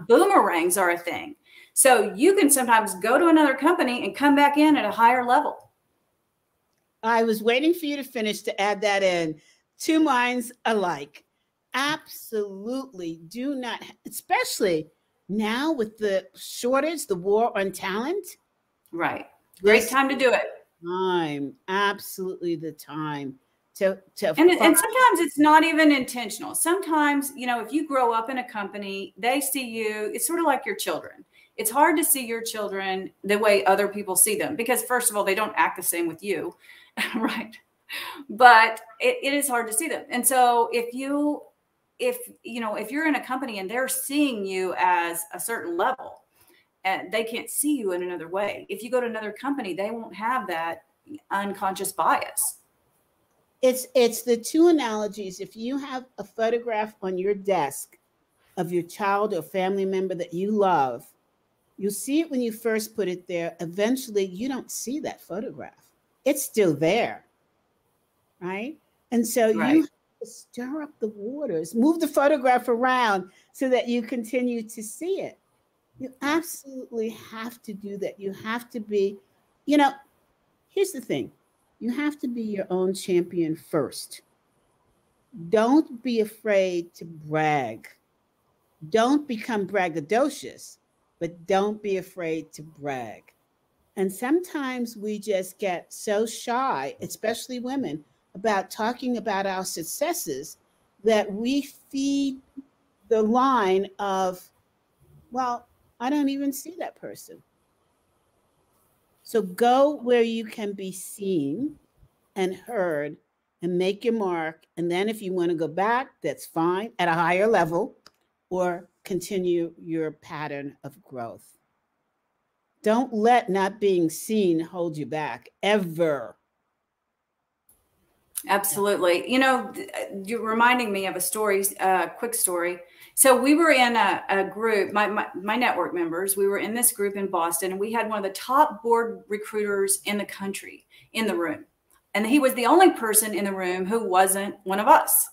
[SPEAKER 2] boomerangs are a thing. So you can sometimes go to another company and come back in at a higher level.
[SPEAKER 1] I was waiting for you to finish to add that in. Two minds alike. Absolutely do not, especially now with the shortage, the war on talent.
[SPEAKER 2] Right. Great time to do it
[SPEAKER 1] time, absolutely the time to to
[SPEAKER 2] and, and sometimes it's not even intentional. Sometimes, you know, if you grow up in a company, they see you, it's sort of like your children. It's hard to see your children the way other people see them because first of all, they don't act the same with you, (laughs) right? But it, it is hard to see them. And so if you if you know if you're in a company and they're seeing you as a certain level and they can't see you in another way. If you go to another company, they won't have that unconscious bias.
[SPEAKER 1] It's it's the two analogies. If you have a photograph on your desk of your child or family member that you love, you see it when you first put it there. Eventually, you don't see that photograph. It's still there. Right? And so right. you stir up the waters, move the photograph around so that you continue to see it. You absolutely have to do that. You have to be, you know, here's the thing you have to be your own champion first. Don't be afraid to brag. Don't become braggadocious, but don't be afraid to brag. And sometimes we just get so shy, especially women, about talking about our successes that we feed the line of, well, I don't even see that person. So go where you can be seen and heard and make your mark. And then if you want to go back, that's fine at a higher level or continue your pattern of growth. Don't let not being seen hold you back ever.
[SPEAKER 2] Absolutely. You know, you're reminding me of a story, a uh, quick story. So we were in a, a group, my, my, my network members, we were in this group in Boston, and we had one of the top board recruiters in the country in the room. And he was the only person in the room who wasn't one of us.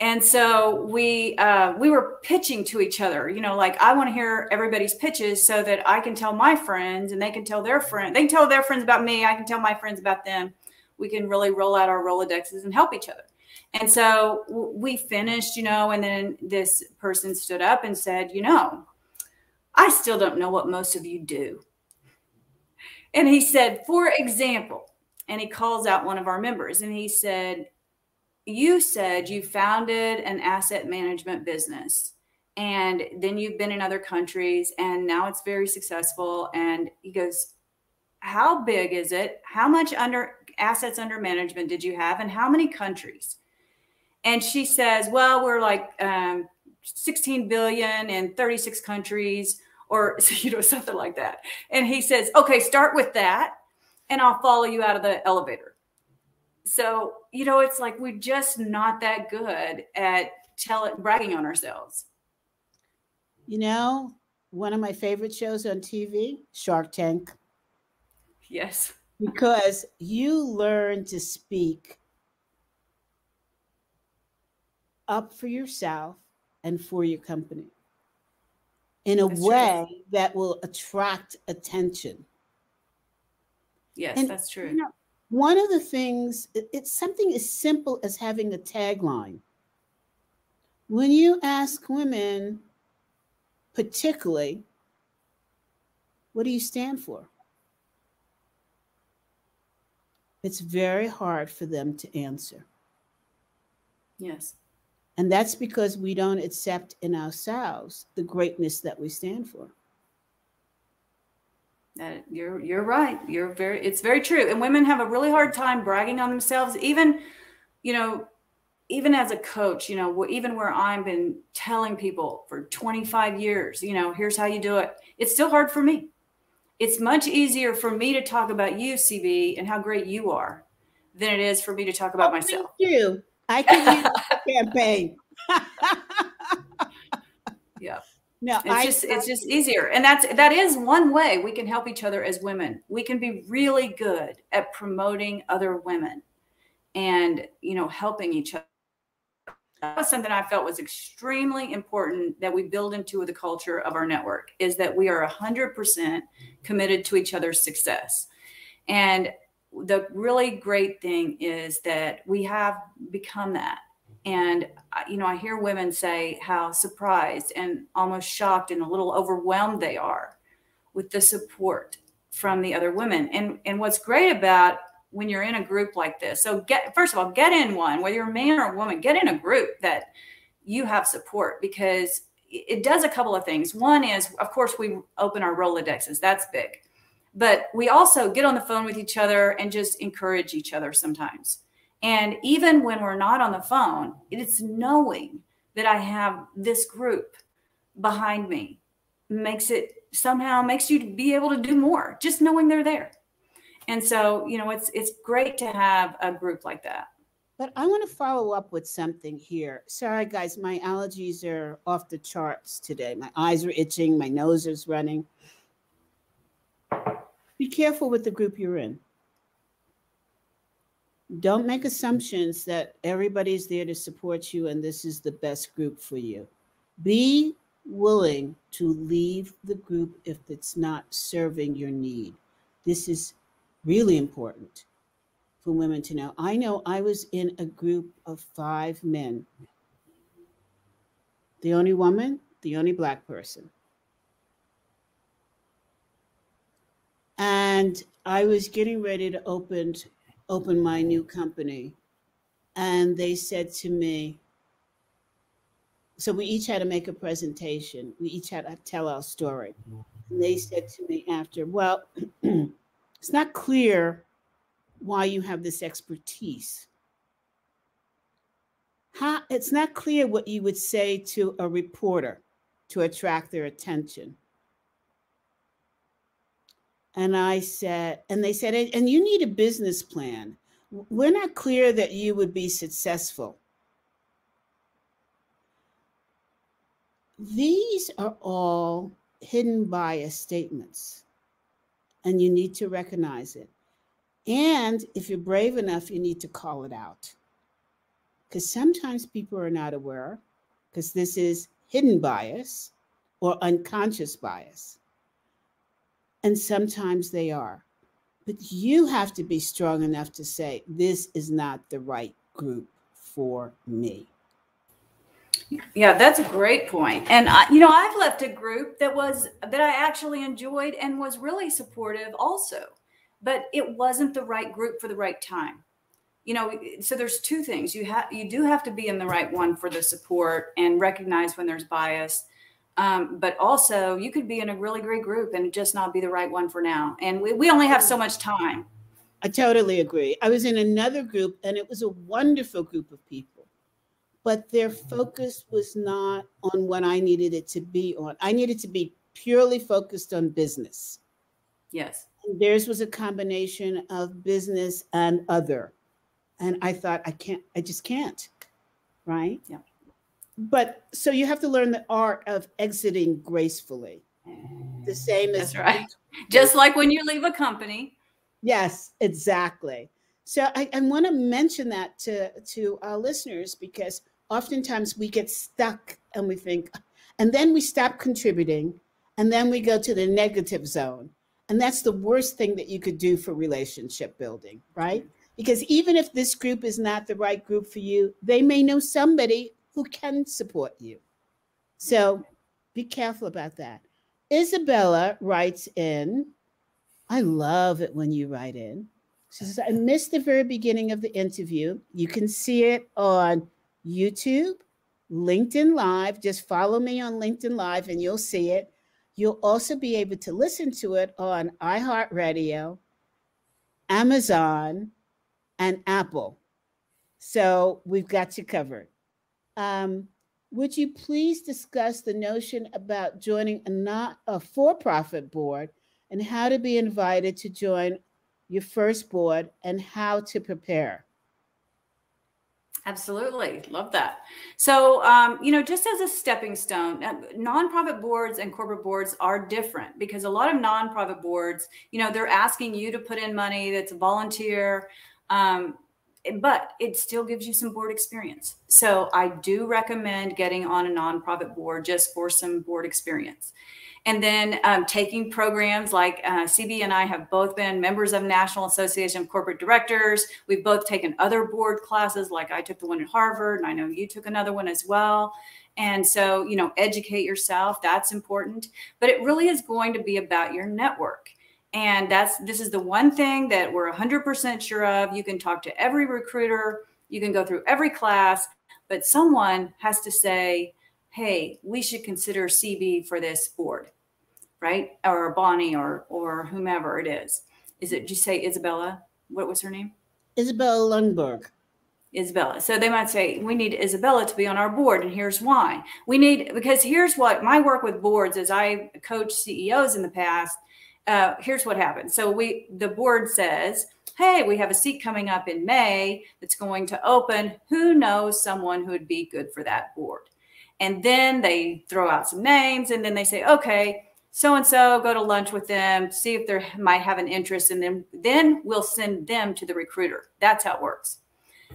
[SPEAKER 2] And so we uh, we were pitching to each other, you know, like I want to hear everybody's pitches so that I can tell my friends and they can tell their friends. They can tell their friends about me. I can tell my friends about them. We can really roll out our Rolodexes and help each other. And so we finished, you know, and then this person stood up and said, you know, I still don't know what most of you do. And he said, for example, and he calls out one of our members and he said, you said you founded an asset management business and then you've been in other countries and now it's very successful and he goes how big is it? How much under assets under management did you have and how many countries? And she says well we're like um, 16 billion in 36 countries or (laughs) you know something like that. And he says okay start with that and i'll follow you out of the elevator so you know it's like we're just not that good at telling bragging on ourselves
[SPEAKER 1] you know one of my favorite shows on tv shark tank
[SPEAKER 2] yes
[SPEAKER 1] because you learn to speak up for yourself and for your company in a that's way true. that will attract attention.
[SPEAKER 2] Yes, and, that's true. You know,
[SPEAKER 1] one of the things, it's something as simple as having a tagline. When you ask women, particularly, what do you stand for? It's very hard for them to answer.
[SPEAKER 2] Yes.
[SPEAKER 1] And that's because we don't accept in ourselves the greatness that we stand for.
[SPEAKER 2] Uh, you're you're right. You're very it's very true. And women have a really hard time bragging on themselves even you know even as a coach, you know, even where I've been telling people for 25 years, you know, here's how you do it. It's still hard for me. It's much easier for me to talk about you, CB, and how great you are than it is for me to talk about oh, myself.
[SPEAKER 1] Thank you. I can use the campaign.
[SPEAKER 2] yeah. (laughs) No, it's I, just it's just easier. And that's that is one way we can help each other as women. We can be really good at promoting other women and you know helping each other. That was something I felt was extremely important that we build into the culture of our network is that we are 100% committed to each other's success. And the really great thing is that we have become that. And, uh, you know, I hear women say how surprised and almost shocked and a little overwhelmed they are with the support from the other women. And, and what's great about when you're in a group like this, so get, first of all, get in one, whether you're a man or a woman, get in a group that you have support because it does a couple of things. One is, of course, we open our Rolodexes. That's big but we also get on the phone with each other and just encourage each other sometimes. And even when we're not on the phone, it's knowing that I have this group behind me makes it somehow makes you be able to do more just knowing they're there. And so, you know, it's it's great to have a group like that.
[SPEAKER 1] But I want to follow up with something here. Sorry, guys, my allergies are off the charts today. My eyes are itching, my nose is running. Be careful with the group you're in. Don't make assumptions that everybody's there to support you and this is the best group for you. Be willing to leave the group if it's not serving your need. This is really important for women to know. I know I was in a group of five men. The only woman, the only black person. and I was getting ready to open open my new company, and they said to me, so we each had to make a presentation. We each had to tell our story. And they said to me after, well, (clears throat) it's not clear why you have this expertise. How, it's not clear what you would say to a reporter to attract their attention. And I said, and they said, and you need a business plan. We're not clear that you would be successful. These are all hidden bias statements, and you need to recognize it. And if you're brave enough, you need to call it out. Because sometimes people are not aware, because this is hidden bias or unconscious bias and sometimes they are. But you have to be strong enough to say, this is not the right group for me.
[SPEAKER 2] Yeah, that's a great point. And I, you know, I've left a group that was that I actually enjoyed and was really supportive also. But it wasn't the right group for the right time. you know, so there's two things. You have you do have to be in the right one for the support and recognize when there's bias. Um, but also you could be in a really great group and just not be the right one for now. And we, we only have so much time.
[SPEAKER 1] I totally agree. I was in another group and it was a wonderful group of people, but their focus was not on what I needed it to be on. I needed to be purely focused on business.
[SPEAKER 2] Yes.
[SPEAKER 1] And theirs was a combination of business and other. And I thought, I can't, I just can't. Right.
[SPEAKER 2] Yeah.
[SPEAKER 1] But so you have to learn the art of exiting gracefully. The mm, same
[SPEAKER 2] as That's right. (laughs) Just like when you leave a company.
[SPEAKER 1] Yes, exactly. So I, I want to mention that to, to our listeners because oftentimes we get stuck and we think, and then we stop contributing and then we go to the negative zone. And that's the worst thing that you could do for relationship building, right? Mm. Because even if this group is not the right group for you, they may know somebody who can support you. So be careful about that. Isabella writes in, I love it when you write in. She says, I missed the very beginning of the interview. You can see it on YouTube, LinkedIn Live. Just follow me on LinkedIn Live and you'll see it. You'll also be able to listen to it on iHeartRadio, Amazon, and Apple. So we've got you covered. Um, would you please discuss the notion about joining a not a for-profit board and how to be invited to join your first board and how to prepare?
[SPEAKER 2] Absolutely. Love that. So, um, you know, just as a stepping stone, uh, nonprofit boards and corporate boards are different because a lot of nonprofit boards, you know, they're asking you to put in money that's a volunteer. Um, but it still gives you some board experience. So I do recommend getting on a nonprofit board just for some board experience. And then um, taking programs like uh, CB and I have both been members of National Association of Corporate Directors. We've both taken other board classes, like I took the one at Harvard, and I know you took another one as well. And so, you know, educate yourself, that's important. But it really is going to be about your network. And that's this is the one thing that we're 100% sure of. You can talk to every recruiter, you can go through every class, but someone has to say, hey, we should consider CB for this board, right? Or Bonnie or or whomever it is. Is it, did you say Isabella? What was her name?
[SPEAKER 1] Isabella Lundberg.
[SPEAKER 2] Isabella. So they might say, we need Isabella to be on our board. And here's why. We need, because here's what my work with boards is I coach CEOs in the past uh, here's what happened. So we the board says, hey, we have a seat coming up in May that's going to open. Who knows someone who would be good for that board? And then they throw out some names, and then they say, okay, so and so, go to lunch with them, see if they might have an interest, and then then we'll send them to the recruiter. That's how it works.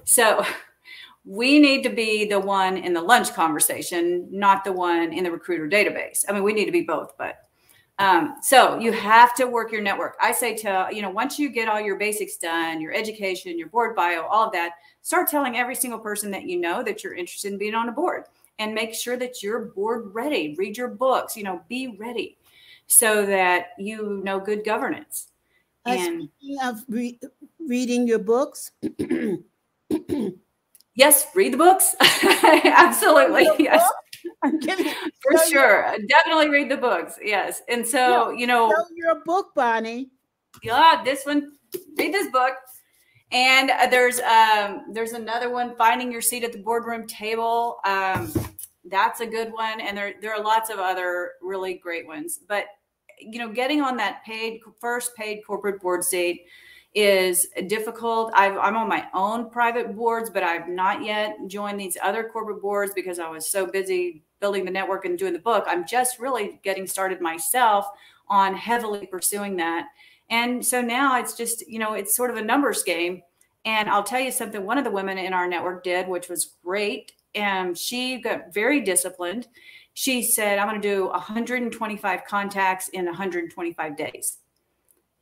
[SPEAKER 2] So (laughs) we need to be the one in the lunch conversation, not the one in the recruiter database. I mean, we need to be both, but um, so you have to work your network. I say to, you know, once you get all your basics done, your education, your board bio, all of that, start telling every single person that you know that you're interested in being on a board and make sure that you're board ready. Read your books, you know, be ready so that you know good governance.
[SPEAKER 1] Uh, and speaking of re- reading your books, (clears throat)
[SPEAKER 2] yes, read the books. (laughs) Absolutely. Yes. I'm kidding. For so sure. Definitely read the books. Yes. And so, you know,
[SPEAKER 1] you're a book, Bonnie.
[SPEAKER 2] Yeah, this one, read this book. And uh, there's um there's another one, Finding Your Seat at the Boardroom Table. Um, that's a good one. And there there are lots of other really great ones. But you know, getting on that paid first paid corporate board seat is difficult. i am on my own private boards, but I've not yet joined these other corporate boards because I was so busy building the network and doing the book. I'm just really getting started myself on heavily pursuing that. And so now it's just, you know, it's sort of a numbers game. And I'll tell you something one of the women in our network did, which was great. And she got very disciplined. She said, I'm going to do 125 contacts in 125 days.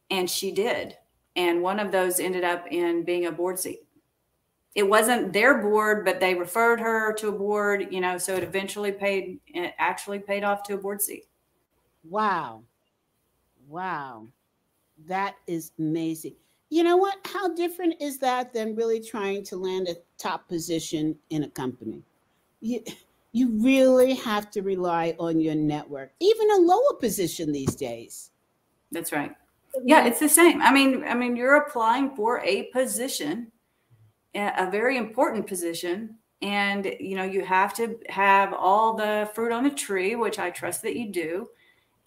[SPEAKER 2] And she did and one of those ended up in being a board seat it wasn't their board but they referred her to a board you know so it eventually paid it actually paid off to a board seat
[SPEAKER 1] wow wow that is amazing you know what? How different is that than really trying to land a top position in a company? You, you really have to rely on your network, even a lower position these days.
[SPEAKER 2] That's right. Yeah, it's the same. I mean, I mean, you're applying for a position, a very important position, and you know you have to have all the fruit on the tree, which I trust that you do.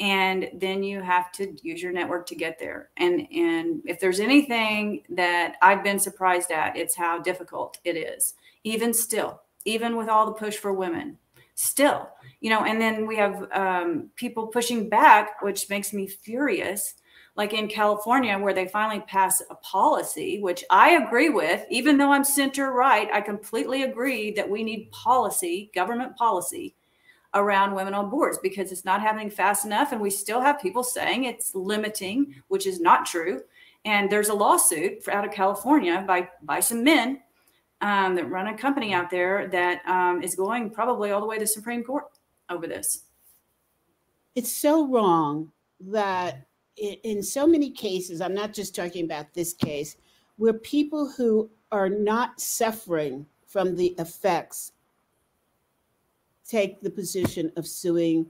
[SPEAKER 2] And then you have to use your network to get there. And and if there's anything that i've been surprised at it's how difficult it is. Even still even with all the push for women still you know and then we have um, people pushing back which makes me furious like in california where they finally pass a policy which i agree with even though i'm center right i completely agree that we need policy government policy around women on boards because it's not happening fast enough. And we still have people saying it's limiting, which is not true. And there's a lawsuit out of California by, by some men um, that run a company out there that um, is going probably all the way to Supreme Court over this.
[SPEAKER 1] It's so wrong that in so many cases, I'm not just talking about this case, where people who are not suffering from the effects take the position of suing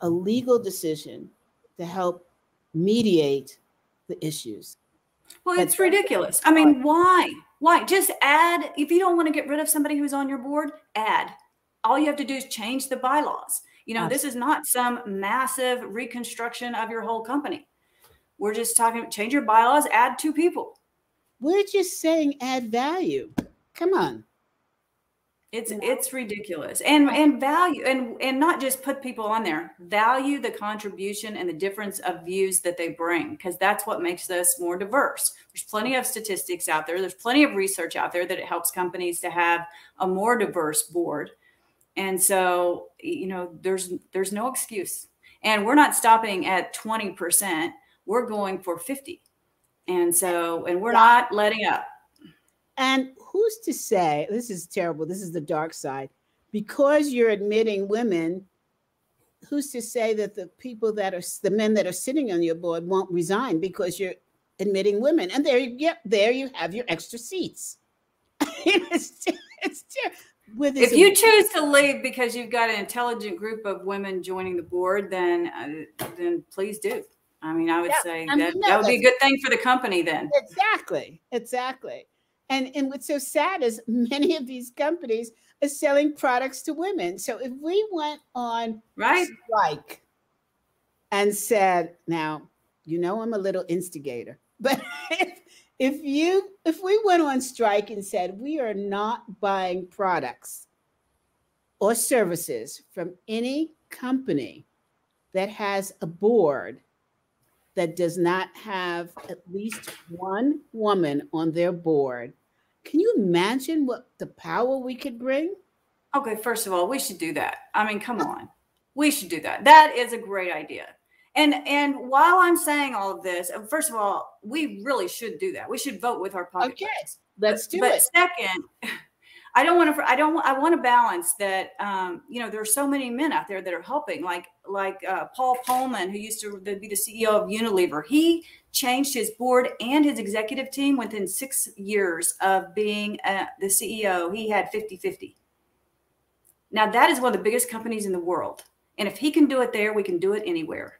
[SPEAKER 1] a legal decision to help mediate the issues.
[SPEAKER 2] Well, it's ridiculous. I mean, why? Why? Just add, if you don't want to get rid of somebody who's on your board, add. All you have to do is change the bylaws. You know, this is not some massive reconstruction of your whole company. We're just talking, change your bylaws, add two people.
[SPEAKER 1] We're just saying add value. Come on.
[SPEAKER 2] It's you know? it's ridiculous. And and value and and not just put people on there. Value the contribution and the difference of views that they bring because that's what makes us more diverse. There's plenty of statistics out there. There's plenty of research out there that it helps companies to have a more diverse board. And so, you know, there's there's no excuse. And we're not stopping at 20%. We're going for 50. And so, and we're not letting up.
[SPEAKER 1] And who's to say this is terrible? This is the dark side. Because you're admitting women, who's to say that the people that are the men that are sitting on your board won't resign because you're admitting women? And there you get there you have your extra seats. (laughs) it's,
[SPEAKER 2] it's if you choose to leave because you've got an intelligent group of women joining the board, then uh, then please do. I mean, I would yeah, say I mean, that, no, that would be a good thing for the company then.
[SPEAKER 1] Exactly. Exactly. And, and what's so sad is many of these companies are selling products to women. So if we went on
[SPEAKER 2] right
[SPEAKER 1] strike and said, now, you know, I'm a little instigator, (laughs) but if, you if we went on strike and said we are not buying products or services from any company that has a board that does not have at least one woman on their board can you imagine what the power we could bring?
[SPEAKER 2] Okay, first of all, we should do that. I mean, come on. We should do that. That is a great idea. And and while I'm saying all of this, uh, first of all, we really should do that. We should vote with our pocket.
[SPEAKER 1] Okay, let's do
[SPEAKER 2] but
[SPEAKER 1] it.
[SPEAKER 2] But second, (laughs) I don't want to. I don't. I want to balance that. Um, you know, there are so many men out there that are helping, like like uh, Paul Polman, who used to be the CEO of Unilever. He changed his board and his executive team within six years of being uh, the CEO. He had 50-50. Now that is one of the biggest companies in the world, and if he can do it there, we can do it anywhere.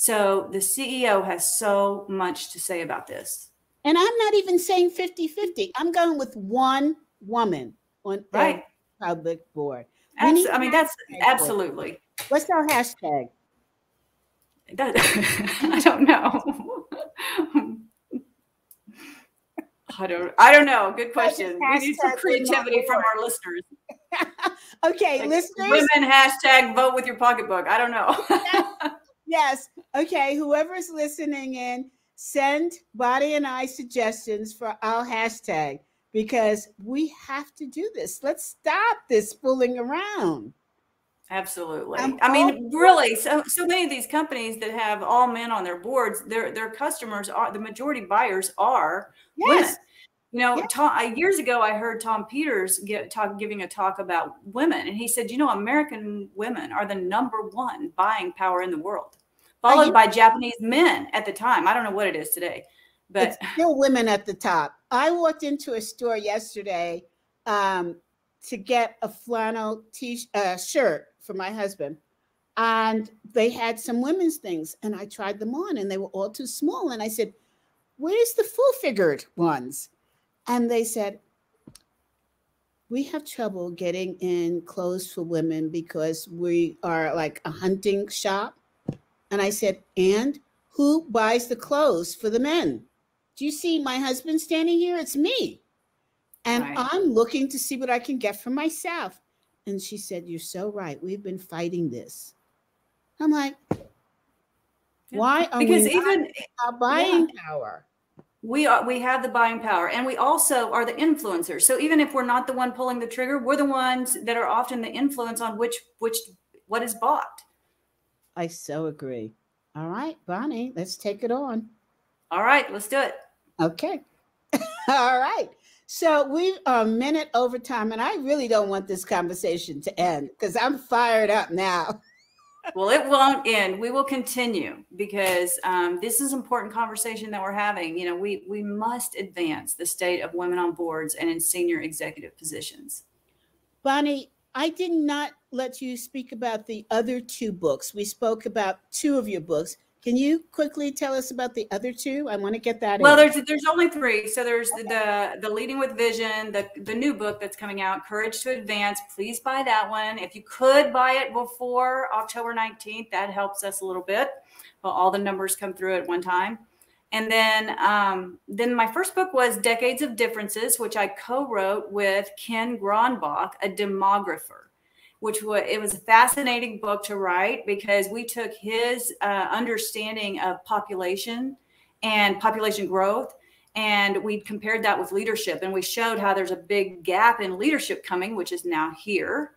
[SPEAKER 2] So the CEO has so much to say about this.
[SPEAKER 1] And I'm not even saying 50-50. I'm going with one woman on right. public board.
[SPEAKER 2] Abs- I mean, that's absolutely.
[SPEAKER 1] What's our hashtag?
[SPEAKER 2] That, (laughs) I don't know. I don't. I don't know. Good question. We need some creativity from our listeners. (laughs)
[SPEAKER 1] okay, like listeners.
[SPEAKER 2] Women hashtag vote with your pocketbook. I don't know.
[SPEAKER 1] Yes. Okay. Whoever's listening in, send Bonnie and I suggestions for our hashtag because we have to do this. Let's stop this fooling around.
[SPEAKER 2] Absolutely. I'm I mean, really, so so many of these companies that have all men on their boards, their their customers are the majority buyers are yes. women. You know, yes. Tom, uh, years ago, I heard Tom Peters get talk, giving a talk about women, and he said, "You know, American women are the number one buying power in the world. Followed you, by Japanese men at the time. I don't know what it is today, but
[SPEAKER 1] it's still women at the top. I walked into a store yesterday um, to get a flannel t uh, shirt for my husband, and they had some women's things, and I tried them on, and they were all too small. And I said, "Where's the full figured ones?" And they said, we have trouble getting in clothes for women because we are like a hunting shop. And I said, and who buys the clothes for the men? Do you see my husband standing here? It's me. And right. I'm looking to see what I can get for myself. And she said, You're so right. We've been fighting this. I'm like, why are because we even buying yeah. power?
[SPEAKER 2] we are we have the buying power and we also are the influencers so even if we're not the one pulling the trigger we're the ones that are often the influence on which which what is bought
[SPEAKER 1] i so agree all right bonnie let's take it on
[SPEAKER 2] all right let's do it
[SPEAKER 1] okay (laughs) all right so we are a minute over time and i really don't want this conversation to end because i'm fired up now (laughs)
[SPEAKER 2] well, it won't end. We will continue because um, this is important conversation that we're having. You know, we we must advance the state of women on boards and in senior executive positions.
[SPEAKER 1] Bonnie, I did not let you speak about the other two books. We spoke about two of your books. Can you quickly tell us about the other two? I want to get that.
[SPEAKER 2] Well, in. there's there's only three. So there's okay. the the leading with vision, the the new book that's coming out, Courage to Advance. Please buy that one. If you could buy it before October 19th, that helps us a little bit. Well, all the numbers come through at one time. And then um, then my first book was Decades of Differences, which I co-wrote with Ken Gronbach, a demographer which was it was a fascinating book to write because we took his uh, understanding of population and population growth and we compared that with leadership and we showed how there's a big gap in leadership coming which is now here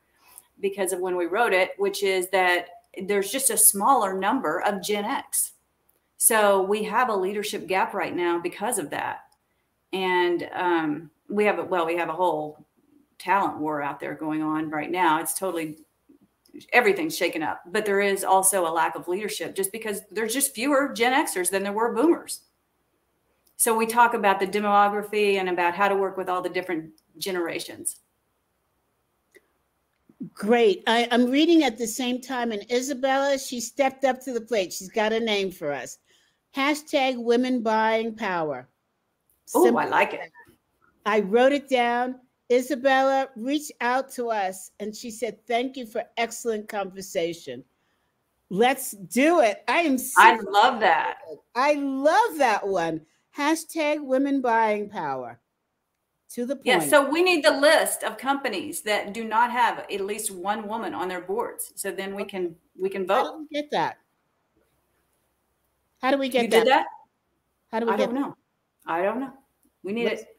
[SPEAKER 2] because of when we wrote it which is that there's just a smaller number of gen x. So we have a leadership gap right now because of that. And um, we have a well we have a whole talent war out there going on right now. It's totally everything's shaken up, but there is also a lack of leadership just because there's just fewer Gen Xers than there were boomers. So we talk about the demography and about how to work with all the different generations.
[SPEAKER 1] Great. I, am reading at the same time, and Isabella, she stepped up to the plate. She's got a name for us. Hashtag women buying power.
[SPEAKER 2] Oh, I like it.
[SPEAKER 1] I wrote it down. Isabella reached out to us and she said, Thank you for excellent conversation. Let's do it. I am so
[SPEAKER 2] I love that.
[SPEAKER 1] I love that one. Hashtag women buying power. To the point.
[SPEAKER 2] Yeah, so we need the list of companies that do not have at least one woman on their boards. So then we can we can vote. How
[SPEAKER 1] do we get that? How do we get
[SPEAKER 2] you
[SPEAKER 1] that?
[SPEAKER 2] Did that?
[SPEAKER 1] How do we get
[SPEAKER 2] I
[SPEAKER 1] get
[SPEAKER 2] don't know. I don't know. We need Let's, it.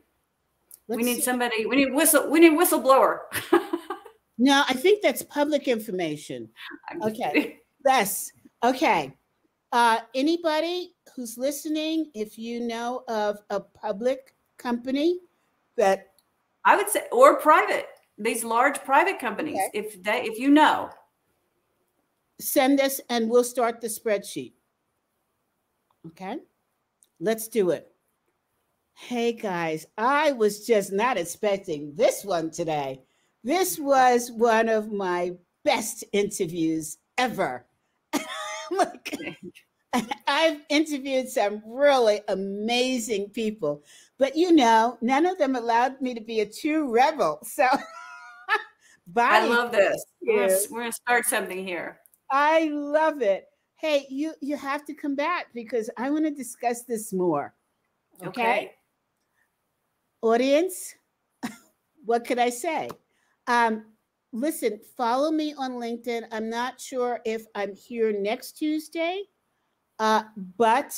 [SPEAKER 2] Let's we need see. somebody. We need whistle. We need whistleblower. (laughs)
[SPEAKER 1] no, I think that's public information. Okay. (laughs) yes. Okay. Uh, anybody who's listening, if you know of a public company that
[SPEAKER 2] I would say, or private, these large private companies, okay. if they, if you know,
[SPEAKER 1] send us and we'll start the spreadsheet. Okay. Let's do it. Hey guys, I was just not expecting this one today. This was one of my best interviews ever. (laughs) I've interviewed some really amazing people, but you know, none of them allowed me to be a true rebel. So (laughs)
[SPEAKER 2] I love this. We're gonna, we're gonna start something here.
[SPEAKER 1] I love it. Hey, you you have to come back because I want to discuss this more. okay. okay audience, what could I say? Um, listen, follow me on LinkedIn. I'm not sure if I'm here next Tuesday, uh, but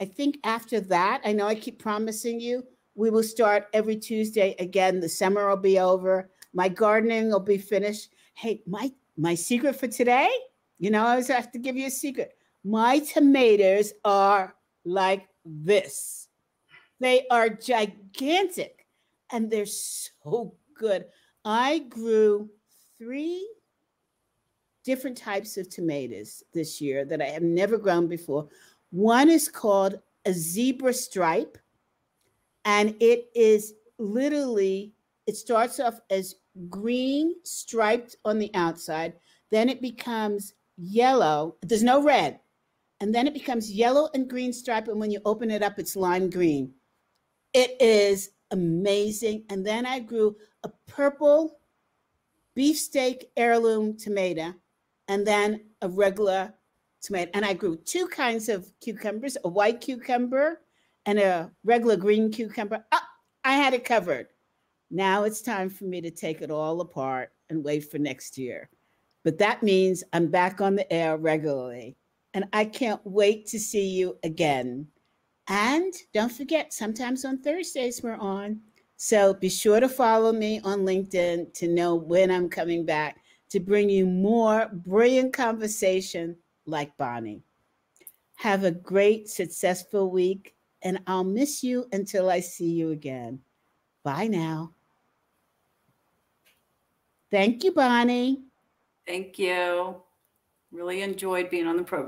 [SPEAKER 1] I think after that, I know I keep promising you, we will start every Tuesday again. The summer will be over. My gardening will be finished. Hey, my my secret for today, you know, I always have to give you a secret. My tomatoes are like this. They are gigantic and they're so good. I grew three different types of tomatoes this year that I have never grown before. One is called a zebra stripe, and it is literally, it starts off as green striped on the outside, then it becomes yellow. There's no red. And then it becomes yellow and green stripe. And when you open it up, it's lime green. It is amazing. And then I grew a purple beefsteak heirloom tomato and then a regular tomato. And I grew two kinds of cucumbers a white cucumber and a regular green cucumber. Oh, I had it covered. Now it's time for me to take it all apart and wait for next year. But that means I'm back on the air regularly. And I can't wait to see you again. And don't forget, sometimes on Thursdays we're on. So be sure to follow me on LinkedIn to know when I'm coming back to bring you more brilliant conversation like Bonnie. Have a great, successful week, and I'll miss you until I see you again. Bye now. Thank you, Bonnie.
[SPEAKER 2] Thank you. Really enjoyed being on the program.